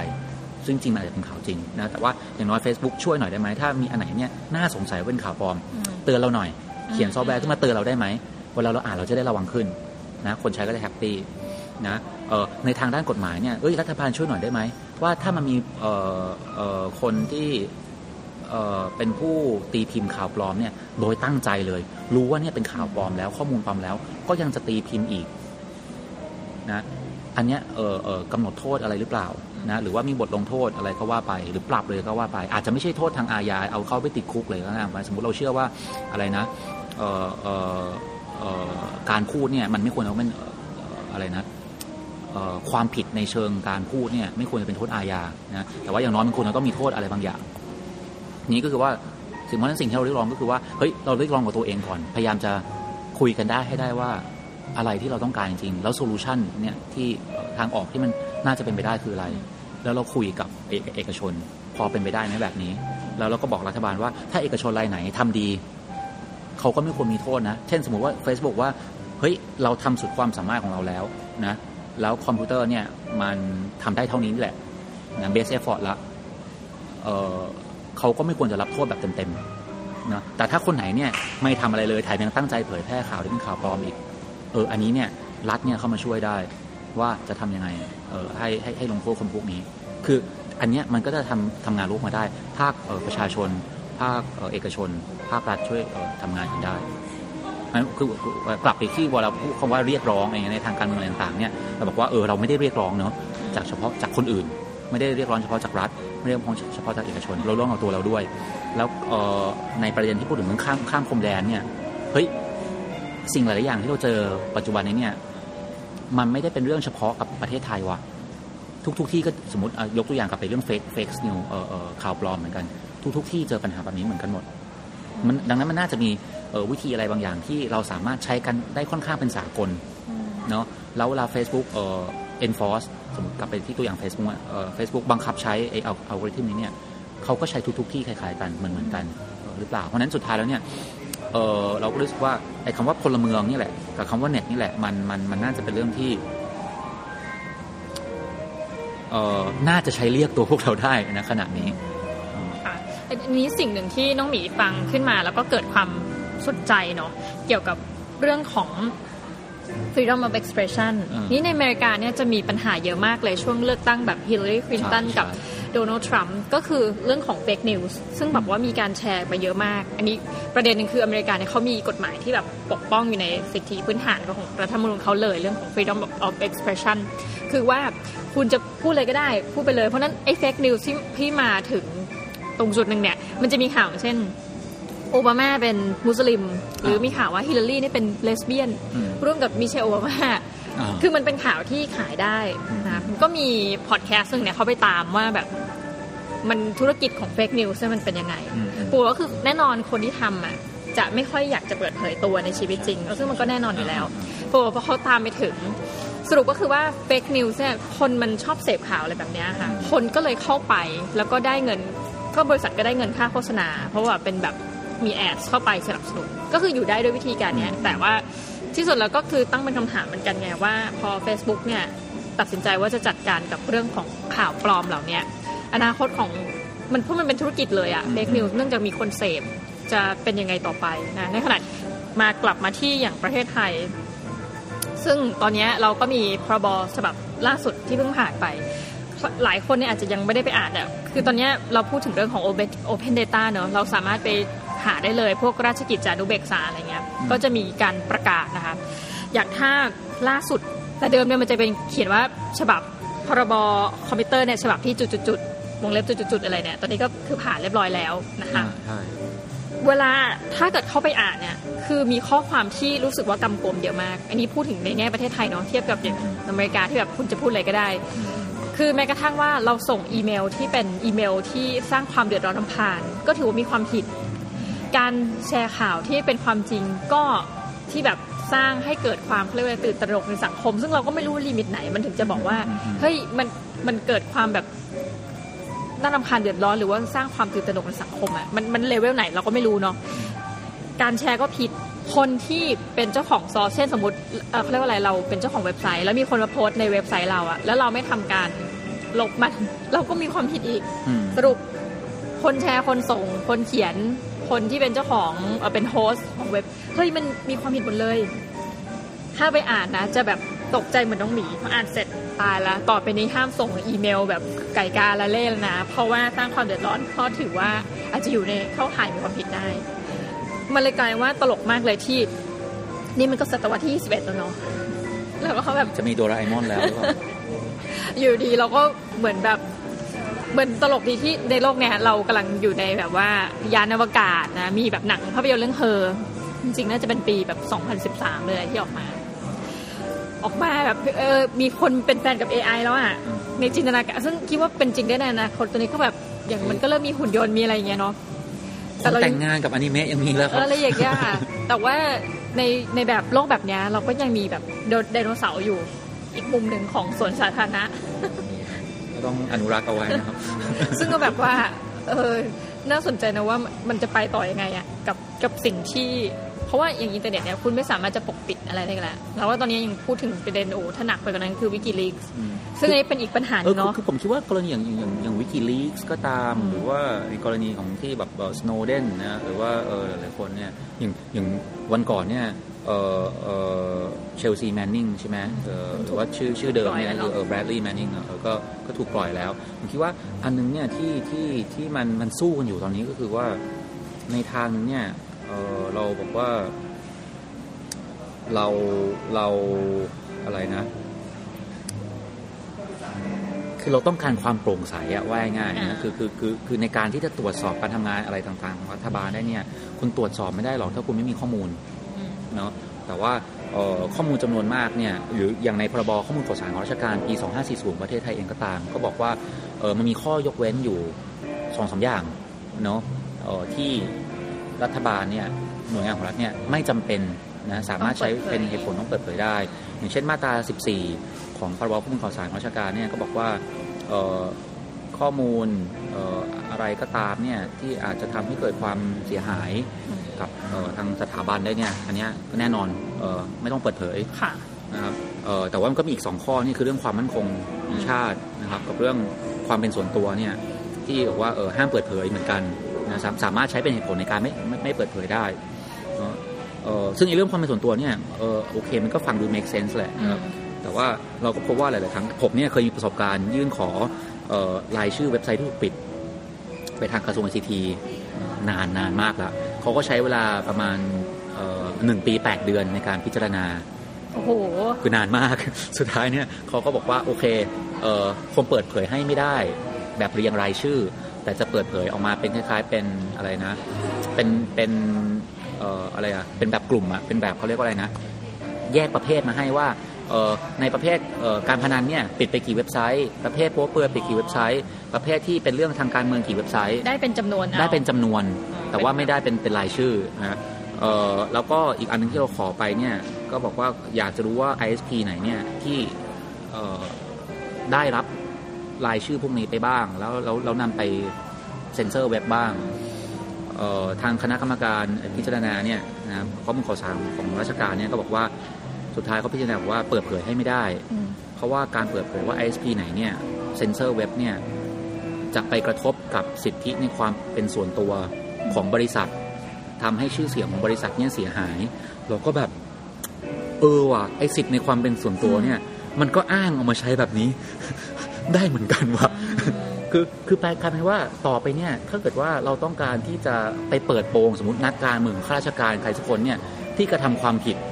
ซึ่งจริงมันอาจจะเป็นข่าวจริงนะแต่ว่าอย่างน้อย Facebook ช่วยหน่อยได้ไหมถ้ามีอันไหนเนี่ยน่าสงสัยว่าเป็นข่าวปลอมอืมเตือนเราหน่อยเขียนซอฟต์แวร์ขึ้นมาเตือนเราได้ไหมเวลาเราอ่านเราจะได้ระวังขึ้นนะคนใช้ก็จะ happy นะเอ่อในทางด้านกฎหมายเนี่ยเอ้ยรัฐบาลช่วยหน่อยได้ไหมว่าถ้ามันมีเอ่อเอ่อคนที่เอ่อเป็นผู้ตีพิมพ์ข่าวปลอมเนี่ยโดยตั้งใจเลย รู้ว่าเนี่ยเป็นข่าวปลอมแล้วข้อมูลปลอมแล้ว ก็ยังจะตีพิมพ์อีก นะอันเนี้ยเออเออกำหนดโทษอะไรหรือเปล่านะหรือว่ามีบทลงโทษอะไรก็ว่าไป หรือปรับเลยก็ว่าไป อาจจะไม่ใช่โทษทางอาญาเอาเข้าไปติดคุกเลยก็ได้สมมติเราเชื่อว่าอะไรนะเออเออเออการพูดเนี่ยมันไม่ควรจะเป็นอะไรนะความผิดในเชิงการพูดเนี่ยไม่ควรจะเป็นโทษอาญานะแต่ว่าอย่างน้อยมันควรจะต้องมีโทษอะไรบางอย่าง นี้ก็คือว่าสิ่งเพราะนั้นสิ่งที่เราเรียกร้องก็คือว่าเฮ้ยเราเรียกร้องกับตัวเองก่อน พยายามจะคุยกันได้ให้ได้ว่า อะไรที่เราต้องการจริงๆแล้ว solution เนี่ยที่เอ่อทางออกที่มันน่าจะเป็นไปได้คืออะไร แล้วเราคุยกับเอกเอกชน พอเป็นไปได้ไหมแบบนี้ แล้วเราก็บอกรัฐบาลว่าถ้าเอกชนรายไหนทำดี เขาก็ไม่ควรมีโทษนะ เช่นสมมติว่า Facebook ว่าเฮ้ยเราทำสุดความสามารถของเราแล้วนะแล้วคอมพิวเตอร์เนี่ยมันทำได้เท่านี้นี่แหละนะ best effort ละเออเขาก็ไม่ควรจะรับโทษแบบเต็มๆนะแต่ถ้าคนไหนเนี่ยไม่ทำอะไรเลยแถมยังตั้งใจเผยแพร่ข่าวที่เป็นข่าวปลอมอีก เอออันนี้เนี่ยรัฐเนี่ยเข้ามาช่วยได้ว่าจะทำยังไงเออให้ให้ให้ลงโทษคนพวกนี้ คืออันเนี้ยมันก็จะทำทำงานร่วมมาได้ ภาคประชาชน ภาคเอกชน ภาครัฐช่วยเอ่อทำงานกันได้อันคือกลับไปที่เวลาพูดคำว่าเรียกร้องอะไรเงี้ยในทางการเมืองต่างๆเนี่ยเราบอกว่าเออเราไม่ได้เรียกร้องเนาะจากเฉพาะจากคนอื่น ไม่ได้เรียกร้องเฉพาะจากรัฐ ไม่ได้เรียกร้องเฉพาะจากเอกชน เราเรียกร้องเอาตัวเราด้วย แล้วออในประเด็นที่พูดถึงเรื่องข้ามข้ามพรมแดนเนี่ยเฮ้ย สิ่งหลาย ๆ อย่างที่เราเจอปัจจุบันนี้เนี่ย มันไม่ได้เป็นเรื่องเฉพาะกับประเทศไทยว่ะ ทุกทุกที่ก็สมมติอะยกตัวอย่างกลับไปเรื่องเฟกเฟกนิวเอ่อเออข่าวปลอมเหมือนกัน ทุกทุกที่เจอปัญหาแบบนี้เหมือนกันหมด มันดังนั้นมันน่าจะมีวิธีอะไรบางอย่างที่เราสามารถใช้กันได้ค่อนข้างเป็นสากลเนาะแล้วเวลา Facebook เอ่อ enforce สมมติกลับไปที่ตัวอย่าง Facebook อะเอ่อ Facebook บังคับใช้ไอ้อัลอัลกอริทึมนี้เนี่ยเขาก็ใช้ทุกทุก ๆ ที่คล้าย ๆ กันเหมือนเหมือนกันหรือเปล่า เพราะนั้นสุดท้ายแล้วเนี่ย เออเราก็รู้สึกว่าไอ้คำว่าพลเมืองนี่แหละ กับคำว่าเน็ตนี่แหละมันมันมันน่าจะเป็นเรื่องที่เออน่าจะใช้เรียกตัวพวกเราได้นะขณะนี้ค่ะอันนี้สิ่งหนึ่งที่น้องหมีฟังขึ้นมา แล้วก็เกิดความสนใจเนาะเกี่ยวกับเรื่องของ freedom of expression อืมนี่ในอเมริกาเนี่ยจะมีปัญหาเยอะมากเลยช่วงเลือกตั้งแบบ Hillary Clinton ใช่กับใช่ โดนัลด์ทรัมป์ก็คือเรื่องของ fake news ซึ่งแบบว่ามีการแชร์ไปเยอะมาก อันนี้ประเด็นหนึ่งคืออเมริกาเนี่ยเขามีกฎหมายที่แบบปกป้องอยู่ในสิทธิพื้นฐานของรัฐธรรมนูญเขาเลยเรื่องของ freedom of expression คือว่าคุณจะพูดอะไรก็ได้ พูดไปเลย เพราะฉะนั้นไอ้ fake news ที่ที่มาถึงตรงจุดหนึ่งเนี่ย มันจะมีข่าวเช่นโอบามาเป็นมุสลิม หรือมีข่าวว่าฮิลลารีนี่เป็นเลสเบี้ยนอืมร่วมกับมิเชลโอบามาอ่า คือมันเป็นข่าวที่ขายได้นะมันก็มีพอดแคสต์หนึ่งเนี่ยเขาไปตามว่าแบบ มันธุรกิจของ fake news มันเป็นยังไงอืมอืมปูก็คือแน่นอนคนที่ทำอะจะไม่ค่อยอยากจะเปิดเผยตัวในชีวิตจริง ซึ่งมันก็แน่นอนอยู่แล้วปูพอเขาตามไปถึง สรุปก็คือว่า fake news เนี่ยคนมันชอบเสพข่าวอะไรแบบเนี้ยค่ะ คนก็เลยเข้าไปแล้วก็ได้เงิน ก็บริษัทก็ได้เงินค่าโฆษณา เพราะว่าเป็นแบบมีแอดเข้าไปสนับสนุนก็คืออยู่ได้ด้วยวิธีการเนี้ยแต่ว่า ที่สุดแล้วก็คือตั้งเป็นคำถามเหมือนกันไงว่าพอ Facebook เนี่ยตัดสินใจว่าจะจัดการกับเรื่องของข่าวปลอมเหล่านี้อนาคตของมันเพราะมันเป็นธุรกิจเลยอะเฟกนิวเนื่องจากมีคนเสพจะเป็นยังไงต่อไปนะในขณะมากลับมาที่อย่างประเทศไทย ซึ่งตอนนี้เราก็มีพรบฉบับล่าสุดที่เพิ่งผ่านไป หลายคนเนี่ยอาจจะยังไม่ได้ไปอ่านอะคือตอนนี้เราพูดถึงเรื่องของ Open Data เนอะเราสามารถไป หาได้เลย พวกราชกิจจานุเบกษาอะไรเงี้ยก็จะมีการประกาศนะคะอย่างถ้าล่าสุดแต่เดิมเนี่ยมันจะเป็นเขียนว่าฉบับพรบคอมพิวเตอร์เนี่ยฉบับที่จุดๆวงเล็บจุดๆอะไรเนี่ย ตอนนี้ก็คือผ่านเรียบร้อยแล้วนะคะใช่เวลาถ้าเกิดเข้าไปอ่านเนี่ย คือมีข้อความที่รู้สึกว่ากำกวมเยอะมาก อันนี้พูดถึงในแง่ประเทศไทยเนาะ เทียบกับอย่างอเมริกาที่แบบคุณจะพูดอะไรก็ได้ คือแม้กระทั่งว่าเราส่งอีเมลที่เป็นอีเมลที่สร้างความเดือดร้อนรำคาญก็ถือว่ามีความผิด การแชร์ข่าวที่เป็นความจริงก็ที่แบบสร้างให้เกิดความเรียกว่าตื่นตระหนกในสังคม ซึ่งเราก็ไม่รู้ว่า limit ไหน มันถึงจะบอกว่าเฮ้ยมันมันเกิดความแบบน่ารำคาญเดือดร้อนหรือว่าสร้างความตื่นตระหนกในสังคมอะมันมันเลเวลไหนเราก็ไม่รู้เนาะการแชร์ก็ผิดคนที่เป็นเจ้าของซอสเช่นสมมติเอ่อเขาเรียกว่าอะไรเราเป็นเจ้าของเว็บไซต์ แล้วมีคนมาโพสต์ในเว็บไซต์เราอะแล้วเราไม่ทำการลบมันเราก็มีความผิดอีกอืมสรุปคนแชร์คนส่งคนเขียน คนที่เป็นเจ้าของเอ่อเป็น host ของเว็บเฮ้ยมันมีความผิดหมดเลย ถ้าไปอ่านนะ จะแบบตกใจเหมือนน้องหมีพออ่านเสร็จตายแล้วต่อไปนี้ห้ามส่งอีเมล แบบไก่กาละเล่นนะ เพราะว่าสร้างความเดือดร้อนเพราะถือว่าอาจจะอยู่ในเข้าข่ายมีความผิดได้ มันเลยกลายว่าตลกมากเลยที่ นี่มันก็ศตวรรษที่21แล้วเนาะแล้วก็เขาแบบจะมีโดราเอมอนแล้วหรือเปล่าอยู่ดีเราก็เหมือนแบบเห มือนตลกดีที่ในโลกเนี้ยเรากำลังอยู่ในแบบว่ายานอวกาศนะมีแบบหนังภาพยนตร์เรื่องเฮอจริงๆน่าจะเป็นปีแบบ 2013 เลยที่ออกมา ออกมาแบบเออมีคนเป็นแฟนกับ AI แล้วอะอืมในจินตนาการซึ่งคิดว่าเป็นจริงได้แน่นะคนตัวนี้ก็แบบอย่างมันก็เริ่มมีหุ่นยนต์มีอะไรอย่างเงี้ยเนาะคนแต่งงานกับอนิเมะยังมีแล้วคเอรับออะไรอย่างเงี้ยค่ะแต่ว่าในในแบบโลกแบบเนี้ยเราก็ยังมีแบบไดโนเสาร์อยู่อีกมุมหนึ่งของสวนสาธารณะก็ ต้องอนุรักษ์เอาไว้นะครับ ซึ่งก็แบบว่า เออน่าสนใจนะว่ามันจะไปต่อยังไงอะกับกับสิ่งที่ เพราะว่าอย่างอินเทอร์เน็ตเนี่ยคุณไม่สามารถจะปกปิดอะไรได้แล้วแล้วว่าตอนนี้ยังพูดถึงประเด็นโอ้ถ้าหนักไปกว่านั้นคือ WikiLeaks อืมซึ่งอันนี้เป็นอีกปัญหาหเอนึองคือเนาะคือผมคิดว่ากรณีอย่างอย่างอย่างอย่าง WikiLeaks ก็ตามอืมหรือว่าในกรณีของที่แบบสโนว์เดนนะหรือว่าเออหลายๆคนเนี่ยอย่างอย่างวันก่อนเนี่ย เออเออเชลซีแมนนิงใช่ไหมเออหรือว่าชื่อชื่อเดิมเนี่ยคือเออแบรดลีย์แมนนิงเออก็ก็ถูกปล่อยแล้ว ผมคิดว่าอันนึงเนี่ยที่ที่ที่มันมันสู้กันอยู่ตอนนี้ก็คือว่าในทางนึงเนี่ยเออเราบอกว่า เราเราอะไรนะ คือเราต้องการความโปร่งใสอะว่าง่ายๆอ่านะคือคือคือคือในการที่จะตรวจสอบการทำงานอะไรต่างๆของรัฐบาลได้เนี่ยคุณตรวจสอบไม่ได้หรอกถ้าคุณไม่มีข้อมูลอืม เนาะแต่ว่าข้อมูลจำนวนมากเนี่ยหรืออย่างในพรบข้อมูลข่าวสารของราชการปี 2540 ประเทศไทยเองก็ตาม ก็บอกว่ามันมีข้อยกเว้นอยู่สองสามอย่างเนาะที่รัฐบาลเนี่ยหน่วยงานของรัฐเนี่ยไม่จำเป็นนะสามารถใช้เป็นเหตุผลต้องเปิดเผยได้ อย่างเช่นมาตรา 14 ของพรบข้อมูลข่าวสารของราชการเนี่ยก็บอกว่า ข้อมูลเอ่ออะไรก็ตามเนี่ยที่อาจจะทำให้เกิดความเสียหายอืมกับเอ่อทางสถาบันได้เนี่ยอันเนี้ยก็แน่นอนเออไม่ต้องเปิดเผยค่ะนะครับเอ่อแต่ว่ามันก็มีอีกสองข้อนี่คือเรื่องความมั่นคงของชาตินะครับกับเรื่องความเป็นส่วนตัวเนี่ยที่บอกว่าเออห้ามเปิดเผยเหมือนกันนะสามสามารถใช้เป็นเหตุผลในการไม่ไม่ไม่เปิดเผยได้เนอะเอ่อซึ่งในเรื่องความเป็นส่วนตัวเนี่ยเออโอเคมันก็ฟังดู make sense แหละนะครับแต่ว่าเราก็พบว่าหลาย ๆ ครั้งผมเนี่ยเคยมีประสบการณ์ยื่นขอเอ่อ รายชื่อเว็บไซต์ที่ถูกปิด ไปทางกระทรวงไอซีทีนานนานมากแล้วเขาก็ใช้เวลาประมาณเอ่อหนึ่งปี8เดือนในการพิจารณาโอ้โหคือนานมาก สุดท้ายเนี่ยเขาก็บอกว่าโอเคเอ่อคงเปิดเผยให้ไม่ได้ แบบเรียงรายชื่อ แต่จะเปิดเผยออกมาเป็นคล้ายๆเป็นอะไรนะ เป็นเป็นเอ่ออะไรอะเป็นแบบกลุ่มอะเป็นแบบเขาเรียกว่าอะไรนะ แยกประเภทมาให้ว่าเอ่อ ในประเภทเอ่อการพนันเนี่ยปิดไปกี่เว็บไซต์ประเภทโป๊เปลือยปิดกี่เว็บไซต์ประเภทที่เป็นเรื่องทางการเมืองกี่เว็บไซต์ ได้เป็นจำนวนอาได้เป็นจำนวน แต่ว่าไม่ได้เป็นเป็นรายชื่อนะเอ่อแล้วก็อีกอันหนึงที่เราขอไปเนี่ยก็บอกว่าอยากจะรู้ว่า ISP ไหนเนี่ยที่เอ่อได้รับรายชื่อพวกนี้ไปบ้าง แล้วแล้วแล้วนำไปเซ็นเซอร์เว็บบ้างเอ่อทางคณะกรรมการพิจารณาเนี่ยนะครับข้อมูลข่าวสารของราชการเนี่ยก็บอกว่า สุดท้ายเขาพิจารณาบอกว่าเปิดเผยให้ไม่ได้อืมเพราะว่าการเปิดเผยว่า ISP ไหนเนี่ยเซ็นเซอร์เว็บเนี่ยจะไปกระทบกับสิทธิในความเป็นส่วนตัวของบริษัททำให้ชื่อเสียงของบริษัทเนี่ยเสียหาย เราก็แบบ เออว่ะไอสิทธิในความเป็นส่วนตัวเนี่ย มันก็อ้างเอามาใช้แบบนี้ ได้เหมือนกันว่ะคือคือแปลกลายเป็นว่าต่อไปเนี่ยถ้าเกิดว่าเราต้องการที่จะไปเปิดโปงสมมตินักการเมืองข้าราชการใครสักคนเนี่ยที่กระทำความผิดเ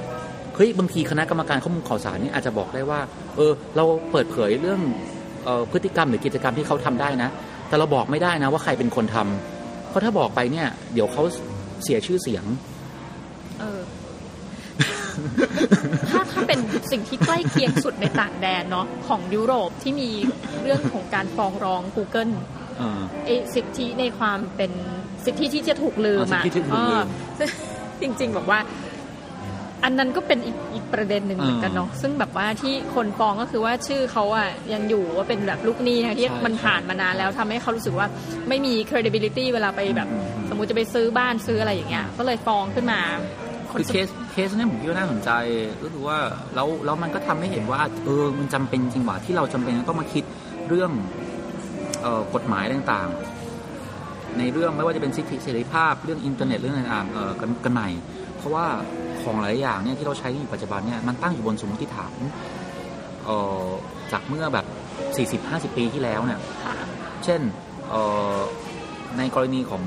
ฮ้ยบางทีคณะกรรมการข้อมูลข่าวสารเนี่ยอาจจะบอกได้ว่า เออ เราเปิดเผยเรื่องเอ่อพฤติกรรมหรือกิจกรรมที่เขาทำได้นะ แต่เราบอกไม่ได้นะว่าใครเป็นคนทำเพราะถ้าบอกไปเนี่ย เดี๋ยวเขาเสียชื่อเสียง เออ ถ้าถ้าเป็นสิ่งที่ใกล้เคียงสุดในต่างแดนเนาะของยุโรปที่มีเรื่องของการฟ้องร้อง Google เออไอสิทธิในความเป็นสิทธิที่จะถูกลืมอ๋อสิทธิที่ถูกลืมเออซึ่งจริงๆแบบว่า อันนั้นก็เป็นอีกอีกประเด็นหนึ่งเหมือนกันเนาะซึ่งแบบว่าที่คนฟ้องก็คือว่าชื่อเขาอะยังอยู่ว่าเป็นแบบลูกหนี้นะที่มันผ่านมานานแล้วทำให้เขารู้สึกว่าไม่มี credibility เวลาไปแบบ สมมุติจะไปซื้อบ้านซื้ออะไรอย่างเงี้ยก็เลยฟ้องขึ้นมาคือ case case เนี่ยผมคิดว่าน่าสนใจก็คือว่าแล้วแล้วมันก็ทำให้เห็นว่าเออมันจำเป็นจริงว่าที่เราจำเป็นต้องมาคิดเรื่องเอ่อกฎหมายต่างๆ ในเรื่องไม่ว่าจะเป็นสิทธิเสรีภาพเรื่องอินเทอร์เน็ตเรื่องต่างๆเอ่อกันกันใหม่ เพราะว่า ของหลายอย่างเนี่ยที่เราใช้อยู่ปัจจุบันเนี่ยมันตั้งอยู่บนสมมติฐานเอ่อจากเมื่อแบบ 40-50 ปีที่แล้วเนี่ยค่ะเช่นเอ่อในกรณีของ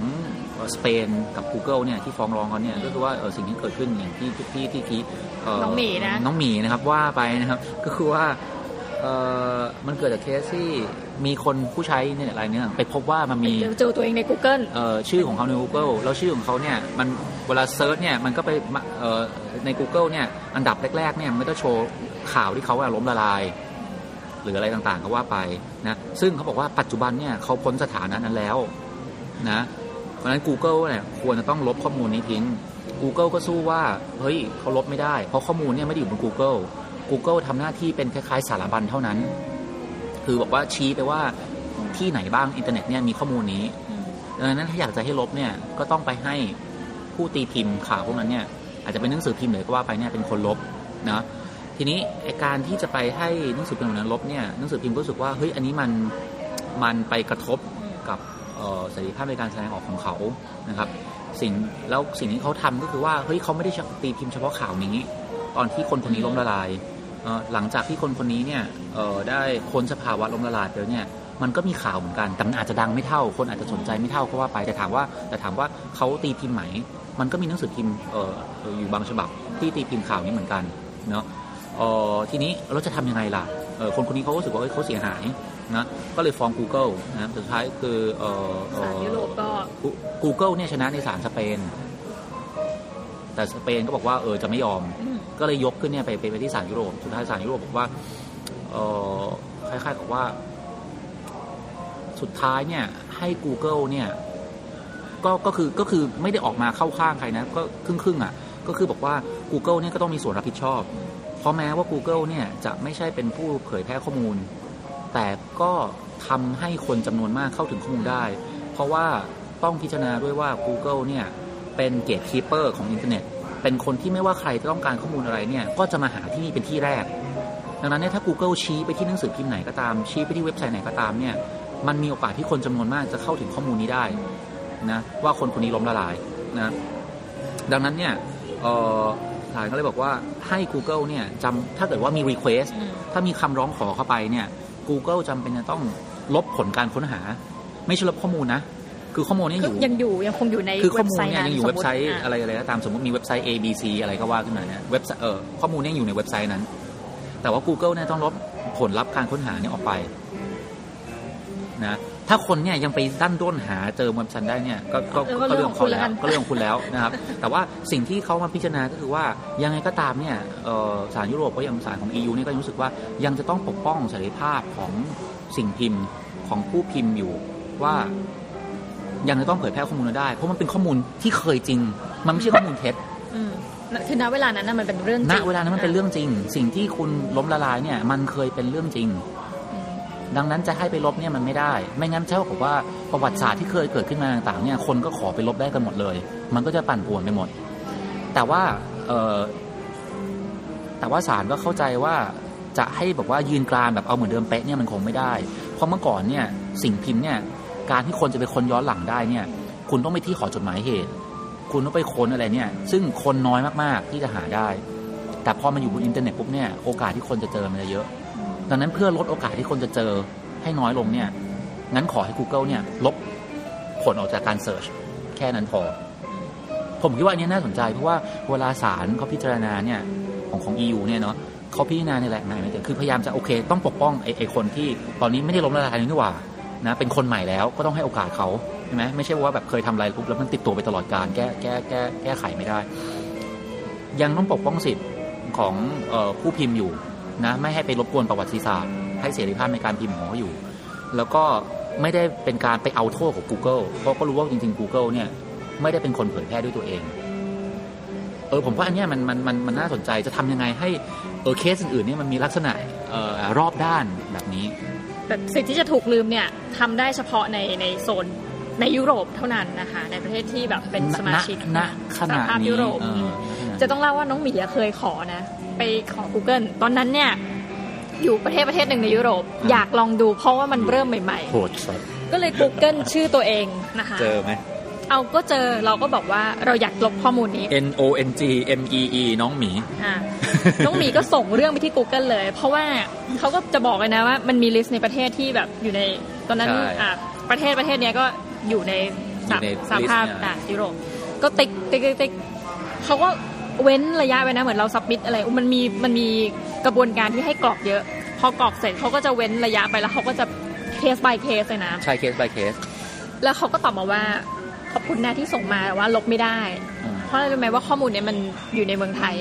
เอ่อสเปนกับ Google เนี่ยที่ฟ้องร้องเขาเนี่ยก็คือว่าเอ่อสิ่งที่เกิดขึ้นอย่างที่ที่ที่ที่เน้องหมีนะน้องหมีนะครับว่าไปนะครับก็คือว่าเอ่อมันเกิดจากเคสที่ มีคนผู้ใช้เนี่ยอะไรเนี่ยไปพบว่ามันมีเดี๋ยวเเจอตัวเองใน Google เอ่อชื่อของเขาใน Google แล้วชื่อของเขาเนี่ยมันเวลา search เนี่ยมันก็ไปมาเอ่อใน Google เนี่ยอันดับแรกๆเนี่ยมันก็จะโชว์ข่าวที่เขาอะล้มละลาย หรืออะไรต่างๆก็ว่าไปนะซึ่งเขาบอกว่าปัจจุบันเนี่ยเขาพ้นสถานะนั้นแล้วนะเพราะฉะนั้น Google เนี่ยควรจะต้องลบข้อมูลนี้ทิ้ง Google ก็สู้ว่าเฮ้ยเขาลบไม่ได้ เพราะข้อมูลเนี่ยไม่ได้อยู่บน Google Google ทำหน้าที่เป็นคล้ายๆสารบัญเท่านั้น คือบอกว่าชี้ไปว่าที่ไหนบ้างอินเทอร์เน็ตเนี่ยมีข้อมูลนี้ดังนั้นถ้าอยากจะให้ลบเนี่ยก็ต้องไปให้ผู้ตีพิมพ์ข่าวพวกนั้นเนี่ยอาจจะเป็นหนังสือพิมพ์หรือก็ว่าไปเนี่ยเป็นคนลบนะทีนี้ไอการที่จะไปให้หนังสือพิมพ์เหล่านั้นลบเนี่ยหนังสือพิมพ์ก็รู้สึกว่าเฮ้ยอันนี้มันมันไปกระทบกับเอ่อเสรีภาพในการแสดงออกของเขานะครับ สิ่งแล้วสิ่งที่เขาทำก็คือว่าเฮ้ยเขาไม่ได้ตีพิมพ์เฉพาะข่าวนี้ ตอนที่คนคนนี้ล้มละลายเอ่อ หลังจากที่คนคนนี้เนี่ยเอ่อได้พ้นสภาวะล้มละลายไปแล้วเนี่ยมันก็มีข่าวเหมือนกันแต่มันอาจจะดังไม่เท่า คนอาจจะสนใจไม่เท่าก็ว่าไปแต่ถามว่าแต่ถามว่าเขาตีพิมพ์ไหม มันก็มีหนังสือพิมพ์เอ่อเอ่ออยู่บางฉบับที่ตีพิมพ์ข่าวนี้เหมือนกันเนาะเอ่อทีนี้เราจะทำยังไงล่ะเอ่อคนคนนี้เขาก็รู้สึกว่าเอ้ยเขาเสียหายนะก็เลยฟ้อง Google นะสุดท้ายคือเอ่อเอ่สารอยุโรปก็ Google เนี่ยชนะในศาลสเปน แต่สเปนก็บอกว่าเออจะไม่ยอมอืม ก็เลยยกขึ้นเนี่ยไปไปไปที่ศาลยุโรปสุดท้ายศาลยุโรปบอกว่าเออคล้ายๆกับว่า สุดท้ายเนี่ยให้ Google เนี่ยก็ก็คือก็คือไม่ได้ออกมาเข้าข้างใครนะ ก็ครึ่งครึ่งๆอะ ก็คือบอกว่า Google เนี่ยก็ต้องมีส่วนรับผิดชอบ เพราะแม้ว่า Google เนี่ยจะไม่ใช่เป็นผู้เผยแพร่ข้อมูล แต่ก็ทำให้คนจำนวนมากเข้าถึงข้อมูลได้ เพราะว่าต้องพิจารณาด้วยว่า Google เนี่ยเป็น gatekeeper ของอินเทอร์เน็ต เป็นคนที่ไม่ว่าใครจะต้องการข้อมูลอะไรเนี่ยก็จะมาหาที่นี่เป็นที่แรก ดังนั้นเนี่ยถ้า Google ชี้ไปที่หนังสือพิมพ์ไหนก็ตาม ชี้ไปที่เว็บไซต์ไหนก็ตามเนี่ยมันมีโอกาสที่คนจำนวนมากจะเข้าถึงข้อมูลนี้ได้นะว่าคนคนนี้ล้มละลายนะดังนั้นเนี่ยเอ่อศาลก็เลยบอกว่าให้ Google เนี่ยจำถ้าเกิดว่ามี request อืมถ้ามีคำร้องขอเข้าไปเนี่ย Google จำเป็นจะต้องลบผลการค้นหา ไม่ใช่ลบข้อมูลนะ คือข้อมูลเนี่ยคืออยู่ยังอยู่ยังคงอยู่ในคือข้เว็อบมูลไซต์เนี่ยนั้นยังอยู่เว็บไซต์สมมุติอะไรอะไรก็ตามสมมติมีเว็บไซต์ A B C อะไรก็ว่าขึ้นมาเนี่ยเว็บไซต์เออข้อมูลเนี่ยอยู่ในเว็บไซต์นั้น แต่ว่า Google เนี่ยต้องลบผลลัพธ์การค้นหาเนี่ยออกไปนะถ้าคนเนี่ยยังไปดันด้นหาเจอเว็บไซต์ได้เนี่ยก็ก็เออก็ก็เรื่องของเขาแล้วเรื่องของคุณแล้วกันก็เรื่องของคุณแล้วนะครับ แต่ว่าสิ่งที่เขามาพิจารณาก็คือว่ายังไงก็ตามเนี่ยเอ่อศาลยุโรปก็ยังศาลของ EU เนี่ยก็ยังรู้สึกว่ายังจะต้องปกป้องเสรีภาพของสิ่งพิมพ์ของผู้พิมพ์อยู่ว่า ยังจะต้องเผยแพร่ข้อมูลได้ เพราะมันเป็นข้อมูลที่เคยจริง มันไม่ใช่ข้อมูลเท็จอืมคือณเวลานั้นน่ะมันเป็นเรื่องจณริงเวลานั้นมันเป็นเรื่องจริง สิ่งที่คุณล้มละลายเนี่ย มันเคยเป็นเรื่องจริงอืมดังนั้นจะให้ไปลบเนี่ยมันไม่ได้ ไม่งั้นเท่ากับว่าประวัติศาสตร์ที่เคยเกิดขึ้นมาต่างๆเนี่ย คนก็ขอไปลบได้กันหมดเลย มันก็จะปั่นป่วนไปหมด แต่ว่าเออแต่ว่าศาลก็เข้าใจว่าจะให้แบบว่ายืนกรานแบบเอาเหมือนเดิมเป๊ะเนี่ยมันคงไม่ได้ เพราะเมื่อก่อนเนี่ยสิ่งพิมพ์เนี่ย การที่คนจะไปคนย้อนหลังได้เนี่ย คุณต้องไปที่หอจดหมายเหตุ คุณต้องไปค้นอะไรเนี่ย ซึ่งคนน้อยมากๆที่จะหาได้ แต่พอมันอยู่บนอินเทอร์เน็ตปุ๊บเนี่ยโอกาสที่คนจะเจอมันจะเยอะ ดังนั้นเพื่อลดโอกาสที่คนจะเจอให้น้อยลงเนี่ยงั้นขอให้ Google เนี่ยลบผลออกจากการเสิร์ชแค่นั้นพอ ผมคิดว่าอันนี้น่าสนใจเพราะว่าเวลาศาลเขาพิจารณาเนี่ยของของ EU เนี่ยเนาะเขาพิจารณาในแหล่งไหนไม่แต่คือพยายามจะโอเค ต้องปกป้องไอ้ไอ้คนที่ตอนนี้ไม่ได้ล้มละลายนี่หว่า นะเป็นคนใหม่แล้วก็ต้องให้โอกาสเขาใช่ไหมไม่ใช่ว่าแบบเคยทำอะไรปุ๊บแล้วมันติดตัวไปตลอดการแก้แก้แก้แก้ไขไม่ได้ ยังต้องปกป้องสิทธิ์ของออผู้พิมพ์อยู่นะไม่ให้ไปรบกวนประวัติศาสตร์ให้เสรีภาพในการพิมพ์ของเขาอยู่ แล้วก็ไม่ได้เป็นการไปเอาโทษของ Google เพราะก็รู้ว่าจริงๆ Google เนี่ยไม่ได้เป็นคนเผยแพร่ด้วยตัวเองเออผมว่าอันเนี้ยมันมันมันมันน่าสนใจจะทำยังไงให้เออเคสอื่นๆเนี่ยมันมีลักษณะเออรอบด้านแบบนี้ แต่สิ่งที่จะถูกลืมเนี่ยทำได้เฉพาะในในโซนในยุโรปเท่านั้นนะคะ ในประเทศที่แบบเป็นสมาชิกณณขนาดสหภาพนี้ยุโรปเออจะต้องเล่าว่าน้องหมีอะเคยขอนะ ไปขอ Google ตอนนั้นเนี่ย อยู่ประเทศประเทศหนึ่งในยุโรป อยากลองดูเพราะว่ามันเริ่มใหม่โหดสัสๆก็เลย Google ชื่อตัวเองนะคะ เจอไหม เอาก็เจอเราก็บอกว่าเราอยากลบข้อมูลนี้ N O N G M E E น้องหมีอะน้องหมีก็ส่งเรื่องไปที่ Google เลย เพราะว่าเขาก็จะบอกเลยนะว่ามันมีลิสต์ในประเทศที่แบบอยู่ในตอนนั้นใช่อะประเทศประเทศเนี้ยก็อยู่ในสาอยู่ในสาภาพ list เนี่ยอะยุโรปก็ติ๊กติ๊กติ๊กติ๊กเขาก็เว้นระยะไว้นะเหมือนเรา submit อะไรมันมีมันมีกระบวนการที่ให้กรอกเยอะ พอกรอกเสร็จเขาก็จะเว้นระยะไปแล้วเขาก็จะเคส by เคสเลยนะใช่ case by caseแล้วเขาก็ตอบมาว่า ขอบคุณนะที่ส่งมาแต่ว่าลบไม่ได้ เพราะอะไรรู้ไหมว่าข้อมูลเนี่ยมันอยู่ในเมืองไทย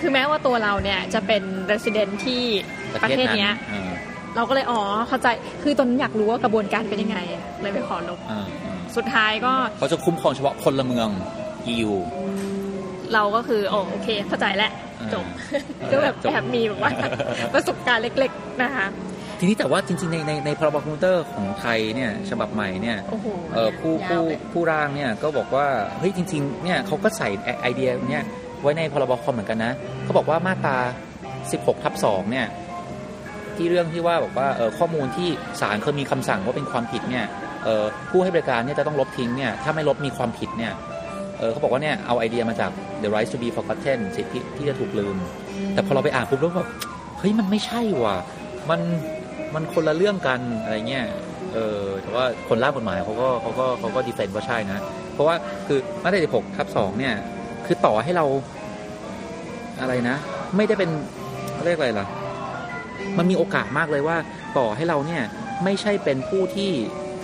คือแม้ว่าตัวเราเนี่ยจะเป็น resident ที่ประเทศเนี้ยเออเราก็เลยอ๋อเข้าใจคือตอนนั้นอยากรู้ว่ากระบวนการเป็นยังไงเลยไปขอลบเออเออสุดท้ายก็เขาจะคุ้มครองเฉพาะพลเมือง EU เราก็คืออ๋อโอเคเข้าใจแล้วจบเออก็แบบจบแอบมีแบบว่าประสบการณ์เล็ก ๆนะคะ ทีนี้แต่ว่าจริงๆในในในพรบคอมพิวเตอร์ของไทยเนี่ยฉบับใหม่เนี่ยโอ้โหเอ่อผู้ยาผู้วเลยผู้ร่างเนี่ยก็บอกว่าเฮ้ยจริงๆเนี่ยเขาก็ใส่ไอไอเดียเนี่ยไว้ในพรบคอมเหมือนกันนะเขาบอกว่ามาตรา 16ทับ2เนี่ยที่เรื่องที่ว่าบอกว่าเอ่อข้อมูลที่ศาลเคยมีคำสั่งว่าเป็นความผิดเนี่ยเอ่อผู้ให้บริการเนี่ยจะต้องลบทิ้งเนี่ยถ้าไม่ลบมีความผิดเนี่ยเออเขาบอกว่าเนี่ยเอาไอเดียมาจาก the right to be forgotten สิทธิที่จะถูกลืม แต่พอเราไปอ่านปุ๊บแล้วแบบเฮ้ยมันไม่ใช่ว่ะมัน มันคนละเรื่องกันอะไรเงี้ยเออแต่ว่าคนร่างกฎหมายเขาก็เขาก็เขาก็ดีเฟนต์ว่าใช่นะ เพราะว่าคือมาตรา16ทับ2เนี่ย คือต่อให้เราอะไรนะ ไม่ได้เป็นเขาเรียกอะไรล่ะ มันมีโอกาสมากเลยว่า ต่อให้เราเนี่ยไม่ใช่เป็นผู้ที่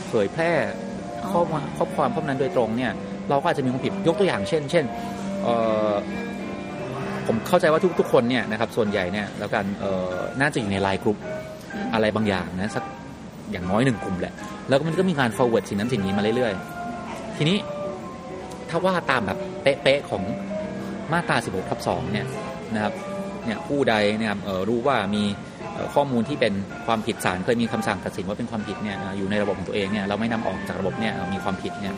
เผยแพร่ข้อควาข้อความพวกนั้นโดยตรงเนี่ย เราก็อาจจะมีความผิดยกตัวอย่างเช่น เช่นเอ่อผมเข้าใจว่าทุกทุกคนเนี่ยนะครับส่วนใหญ่เนี่ยแล้วกันเออน่าจะอยู่ในไลน์กลุ่ม อะไรบางอย่างนะสักอย่างน้อยหนึ่งกลุ่มแหละ แล้วมันก็มีการ forward สิ่งนั้นสิ่งนี้มาเรื่อยๆ ทีนี้ถ้าว่าตามแบบเป๊ะๆของมาตรา 16ทับ2เนี่ยนะครับเนี่ยผู้ใดนะครับรู้ว่ามีข้อมูลที่เป็นความผิดศาลเคยมีคำสั่งตัดสินว่าเป็นความผิดเนี่ยอยู่ในระบบของตัวเองเนี่ยเราไม่นำออกจากระบบเนี่ยมีความผิดเนี่ย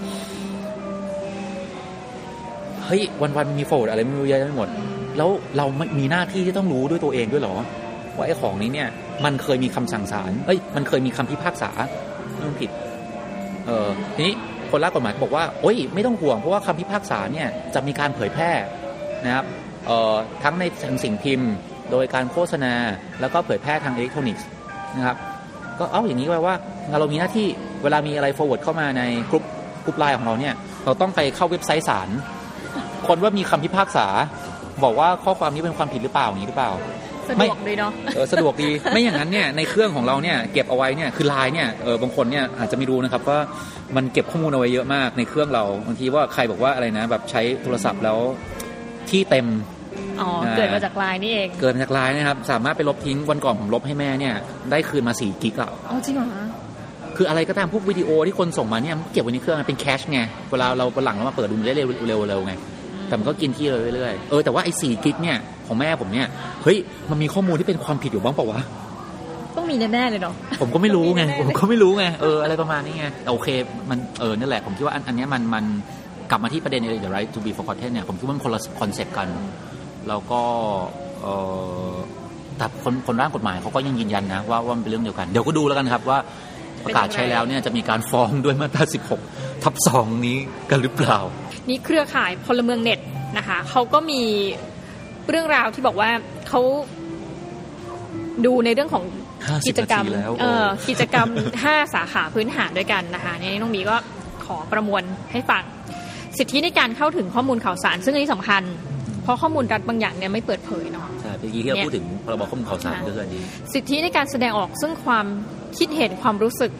เฮ้ยวันๆมันมีโฟลดอะไรไม่รู้เยอะไปหมด แล้วเราไม่มีหน้าที่ที่ต้องรู้ด้วยตัวเองด้วยหรอ ว่าไอ้ของนี้เนี่ย มันเคยมีคำสั่งศาลเอ้ยมันเคยมีคำพิพากษามันผิดเออทีนี้คนรักกฎหมายบอกว่าโอ้ยไม่ต้องห่วงเพราะว่าคำพิพากษาเนี่ยจะมีการเผยแพร่นะครับเอ่อทั้งในทางสิ่งพิมพ์ โดยการโฆษณาแล้วก็เผยแพร่ทางอิเล็กทรอนิกส์นะครับก็เอ้าอย่างนี้แปลว่าเรามีหน้าที่เวลามีอะไร forward เข้ามาในกลุ่มกลุ่มไลน์ของเราเนี่ยเราต้องไปเข้าเว็บไซต์ศาลคนว่ามีคำพิพากษา บอกว่าข้อความนี้เป็นความผิดหรือเปล่าอย่างนี้หรือเปล่า สะไม่ดวกเลยเนาะเออสะดวกดีไม่อย่างนั้นเนี่ยในเครื่องของเราเนี่ยเก็บเอาไว้เนี่ยคือไลน์เนี่ยเออบางคนเนี่ยอาจจะไม่รู้นะครับว่ามันเก็บข้อมูลเอาไว้เยอะมากในเครื่องเราบางทีว่าใครบอกว่าอะไรนะ แบบใช้โทรศัพท์แล้วที่เต็มอ๋ออ่าเกิดมาจากไลน์นี่เอง เกินจากไลน์นะครับ สามารถไปลบทิ้งวันก่อนผมลบให้แม่เนี่ย ได้คืนมา4 gig อะอ๋อจริงเหรอคืออะไรก็ตามพวกวิดีโอที่คนส่งมาเนี่ยมันเก็บไว้ในเครื่องมันเป็น cache ไงเวลาเราวันหลังเรามาเปิดดูได้เร็วเร็วเร็วไง แต่มันก็กินที่เราเรื่อยๆเออแต่ว่าไอ้สี่ gig เนี่ยของแม่ผมเนี่ยเฮ้ยมันมีข้อมูลที่เป็นความผิดอยู่บ้างเปล่าวะต้องมีแน่ๆเลยเนาะผมก็ไม่รู้ไงแน่ๆผมก็ไม่รู้ไงเอออะไรประมาณนี้ไงแต่โอเคมันเออนั่นแหละผมคิดว่าอันอันเนี้ยมันมันกลับมาที่ประเด็น the right to be forgotten เนี่ยผมคิดว่ามันคนละ concept กัน แล้วก็เออแต่คนคนร่างกฎหมายเขาก็ยังยืนยันนะว่าว่ามันเป็นเรื่องเดียวกัน เดี๋ยวก็ดูแล้วกันครับว่าเอประกาศใช้แล้วเนี่ยจะมีการฟ้องด้วยมาตรา 16 ทับสองนี้กันหรือเปล่า นี่เครือข่ายพลเมืองเน็ตนะคะเขาก็มีเรื่องราวที่บอกว่าเขาดูในเรื่องของ50กิจกรรมนาทีแล้วเออกิจกรรม 5 สาขาพื้นฐานด้วยกันนะคะนี่น้องหมีก็ขอประมวลให้ฟัง สิทธิในการเข้าถึงข้อมูลข่าวสาร ซึ่งอันนี้สำคัญ เพราะข้อมูลรัฐบางอย่างเนี่ยไม่เปิดเผยเนาะใช่เมื่อกี้ที่เราพูดถึงพรบข้อมูลข่าวสารก็คืออันนี้ สิทธิในการแสดงออกซึ่งความคิดเห็นความรู้สึก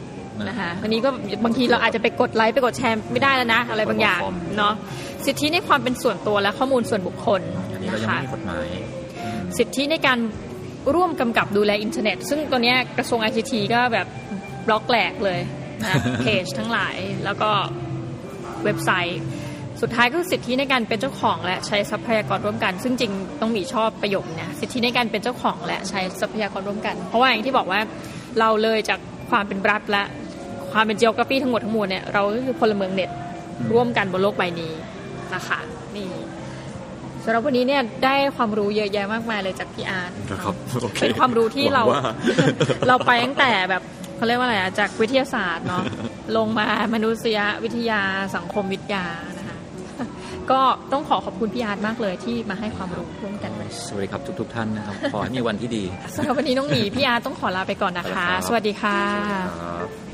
นะคะอันนี้ก็บางทีเราอาจจะไปกดไลค์ไปกดแชร์ไม่ได้แล้วนะ อะไรบางอย่างเนาะสิทธิในความเป็นส่วนตัวและข้อมูลส่วนบุคคลอันนี้เรานะยังคะไม่มีกฎหมายอืมสิทธิในการร่วมกำกับดูแลอินเทอร์เน็ต ซึ่งตัวเนี้ยกระทรวงไอทีก็แบบบล็อกแหลกเลยนะเพจทั้งหลายแล้วก็เว็บไซต์ สุดท้ายก็คือสิทธิในการเป็นเจ้าของและใช้ทรัพยากรร่วมกัน ซึ่งจริงต้องมีชอบประโยคเนี่ยสิทธิในการเป็นเจ้าของและใช้ทรัพยากรร่วมกัน เพราะว่าอย่างที่บอกว่าเราเลยจากความเป็นรัฐและ ความเป็น geography ทั้งหมดทั้งมวลเนี่ยเราก็คือพลเมืองเน็ตร่วมกันบนโลกใบนี้นะคะนี่สำหรับวันนี้เนี่ยได้ความรู้เยอะแยะมากมายเลยจากพี่อาร์ตนะครับโอเคเป็นความรู้ที่เราหวังว่าเราไปตั้งแต่แบบเขาเรียกว่าอะไรอะจากวิทยาศาสตร์เนาะลงมามนุษยวิทยาสังคมวิทยานะคะก็ต้องขอขอบคุณพี่อาร์ตมากเลยที่มาให้ความรู้ร่วมกันวันนี้สวัสดีครับทุกๆท่านนะครับขอให้มีวันที่ดีสำหรับวันนี้น้องหมีพี่อาร์ตต้องขอลาไปก่อนนะคะครับสวัสดีค่ะครับ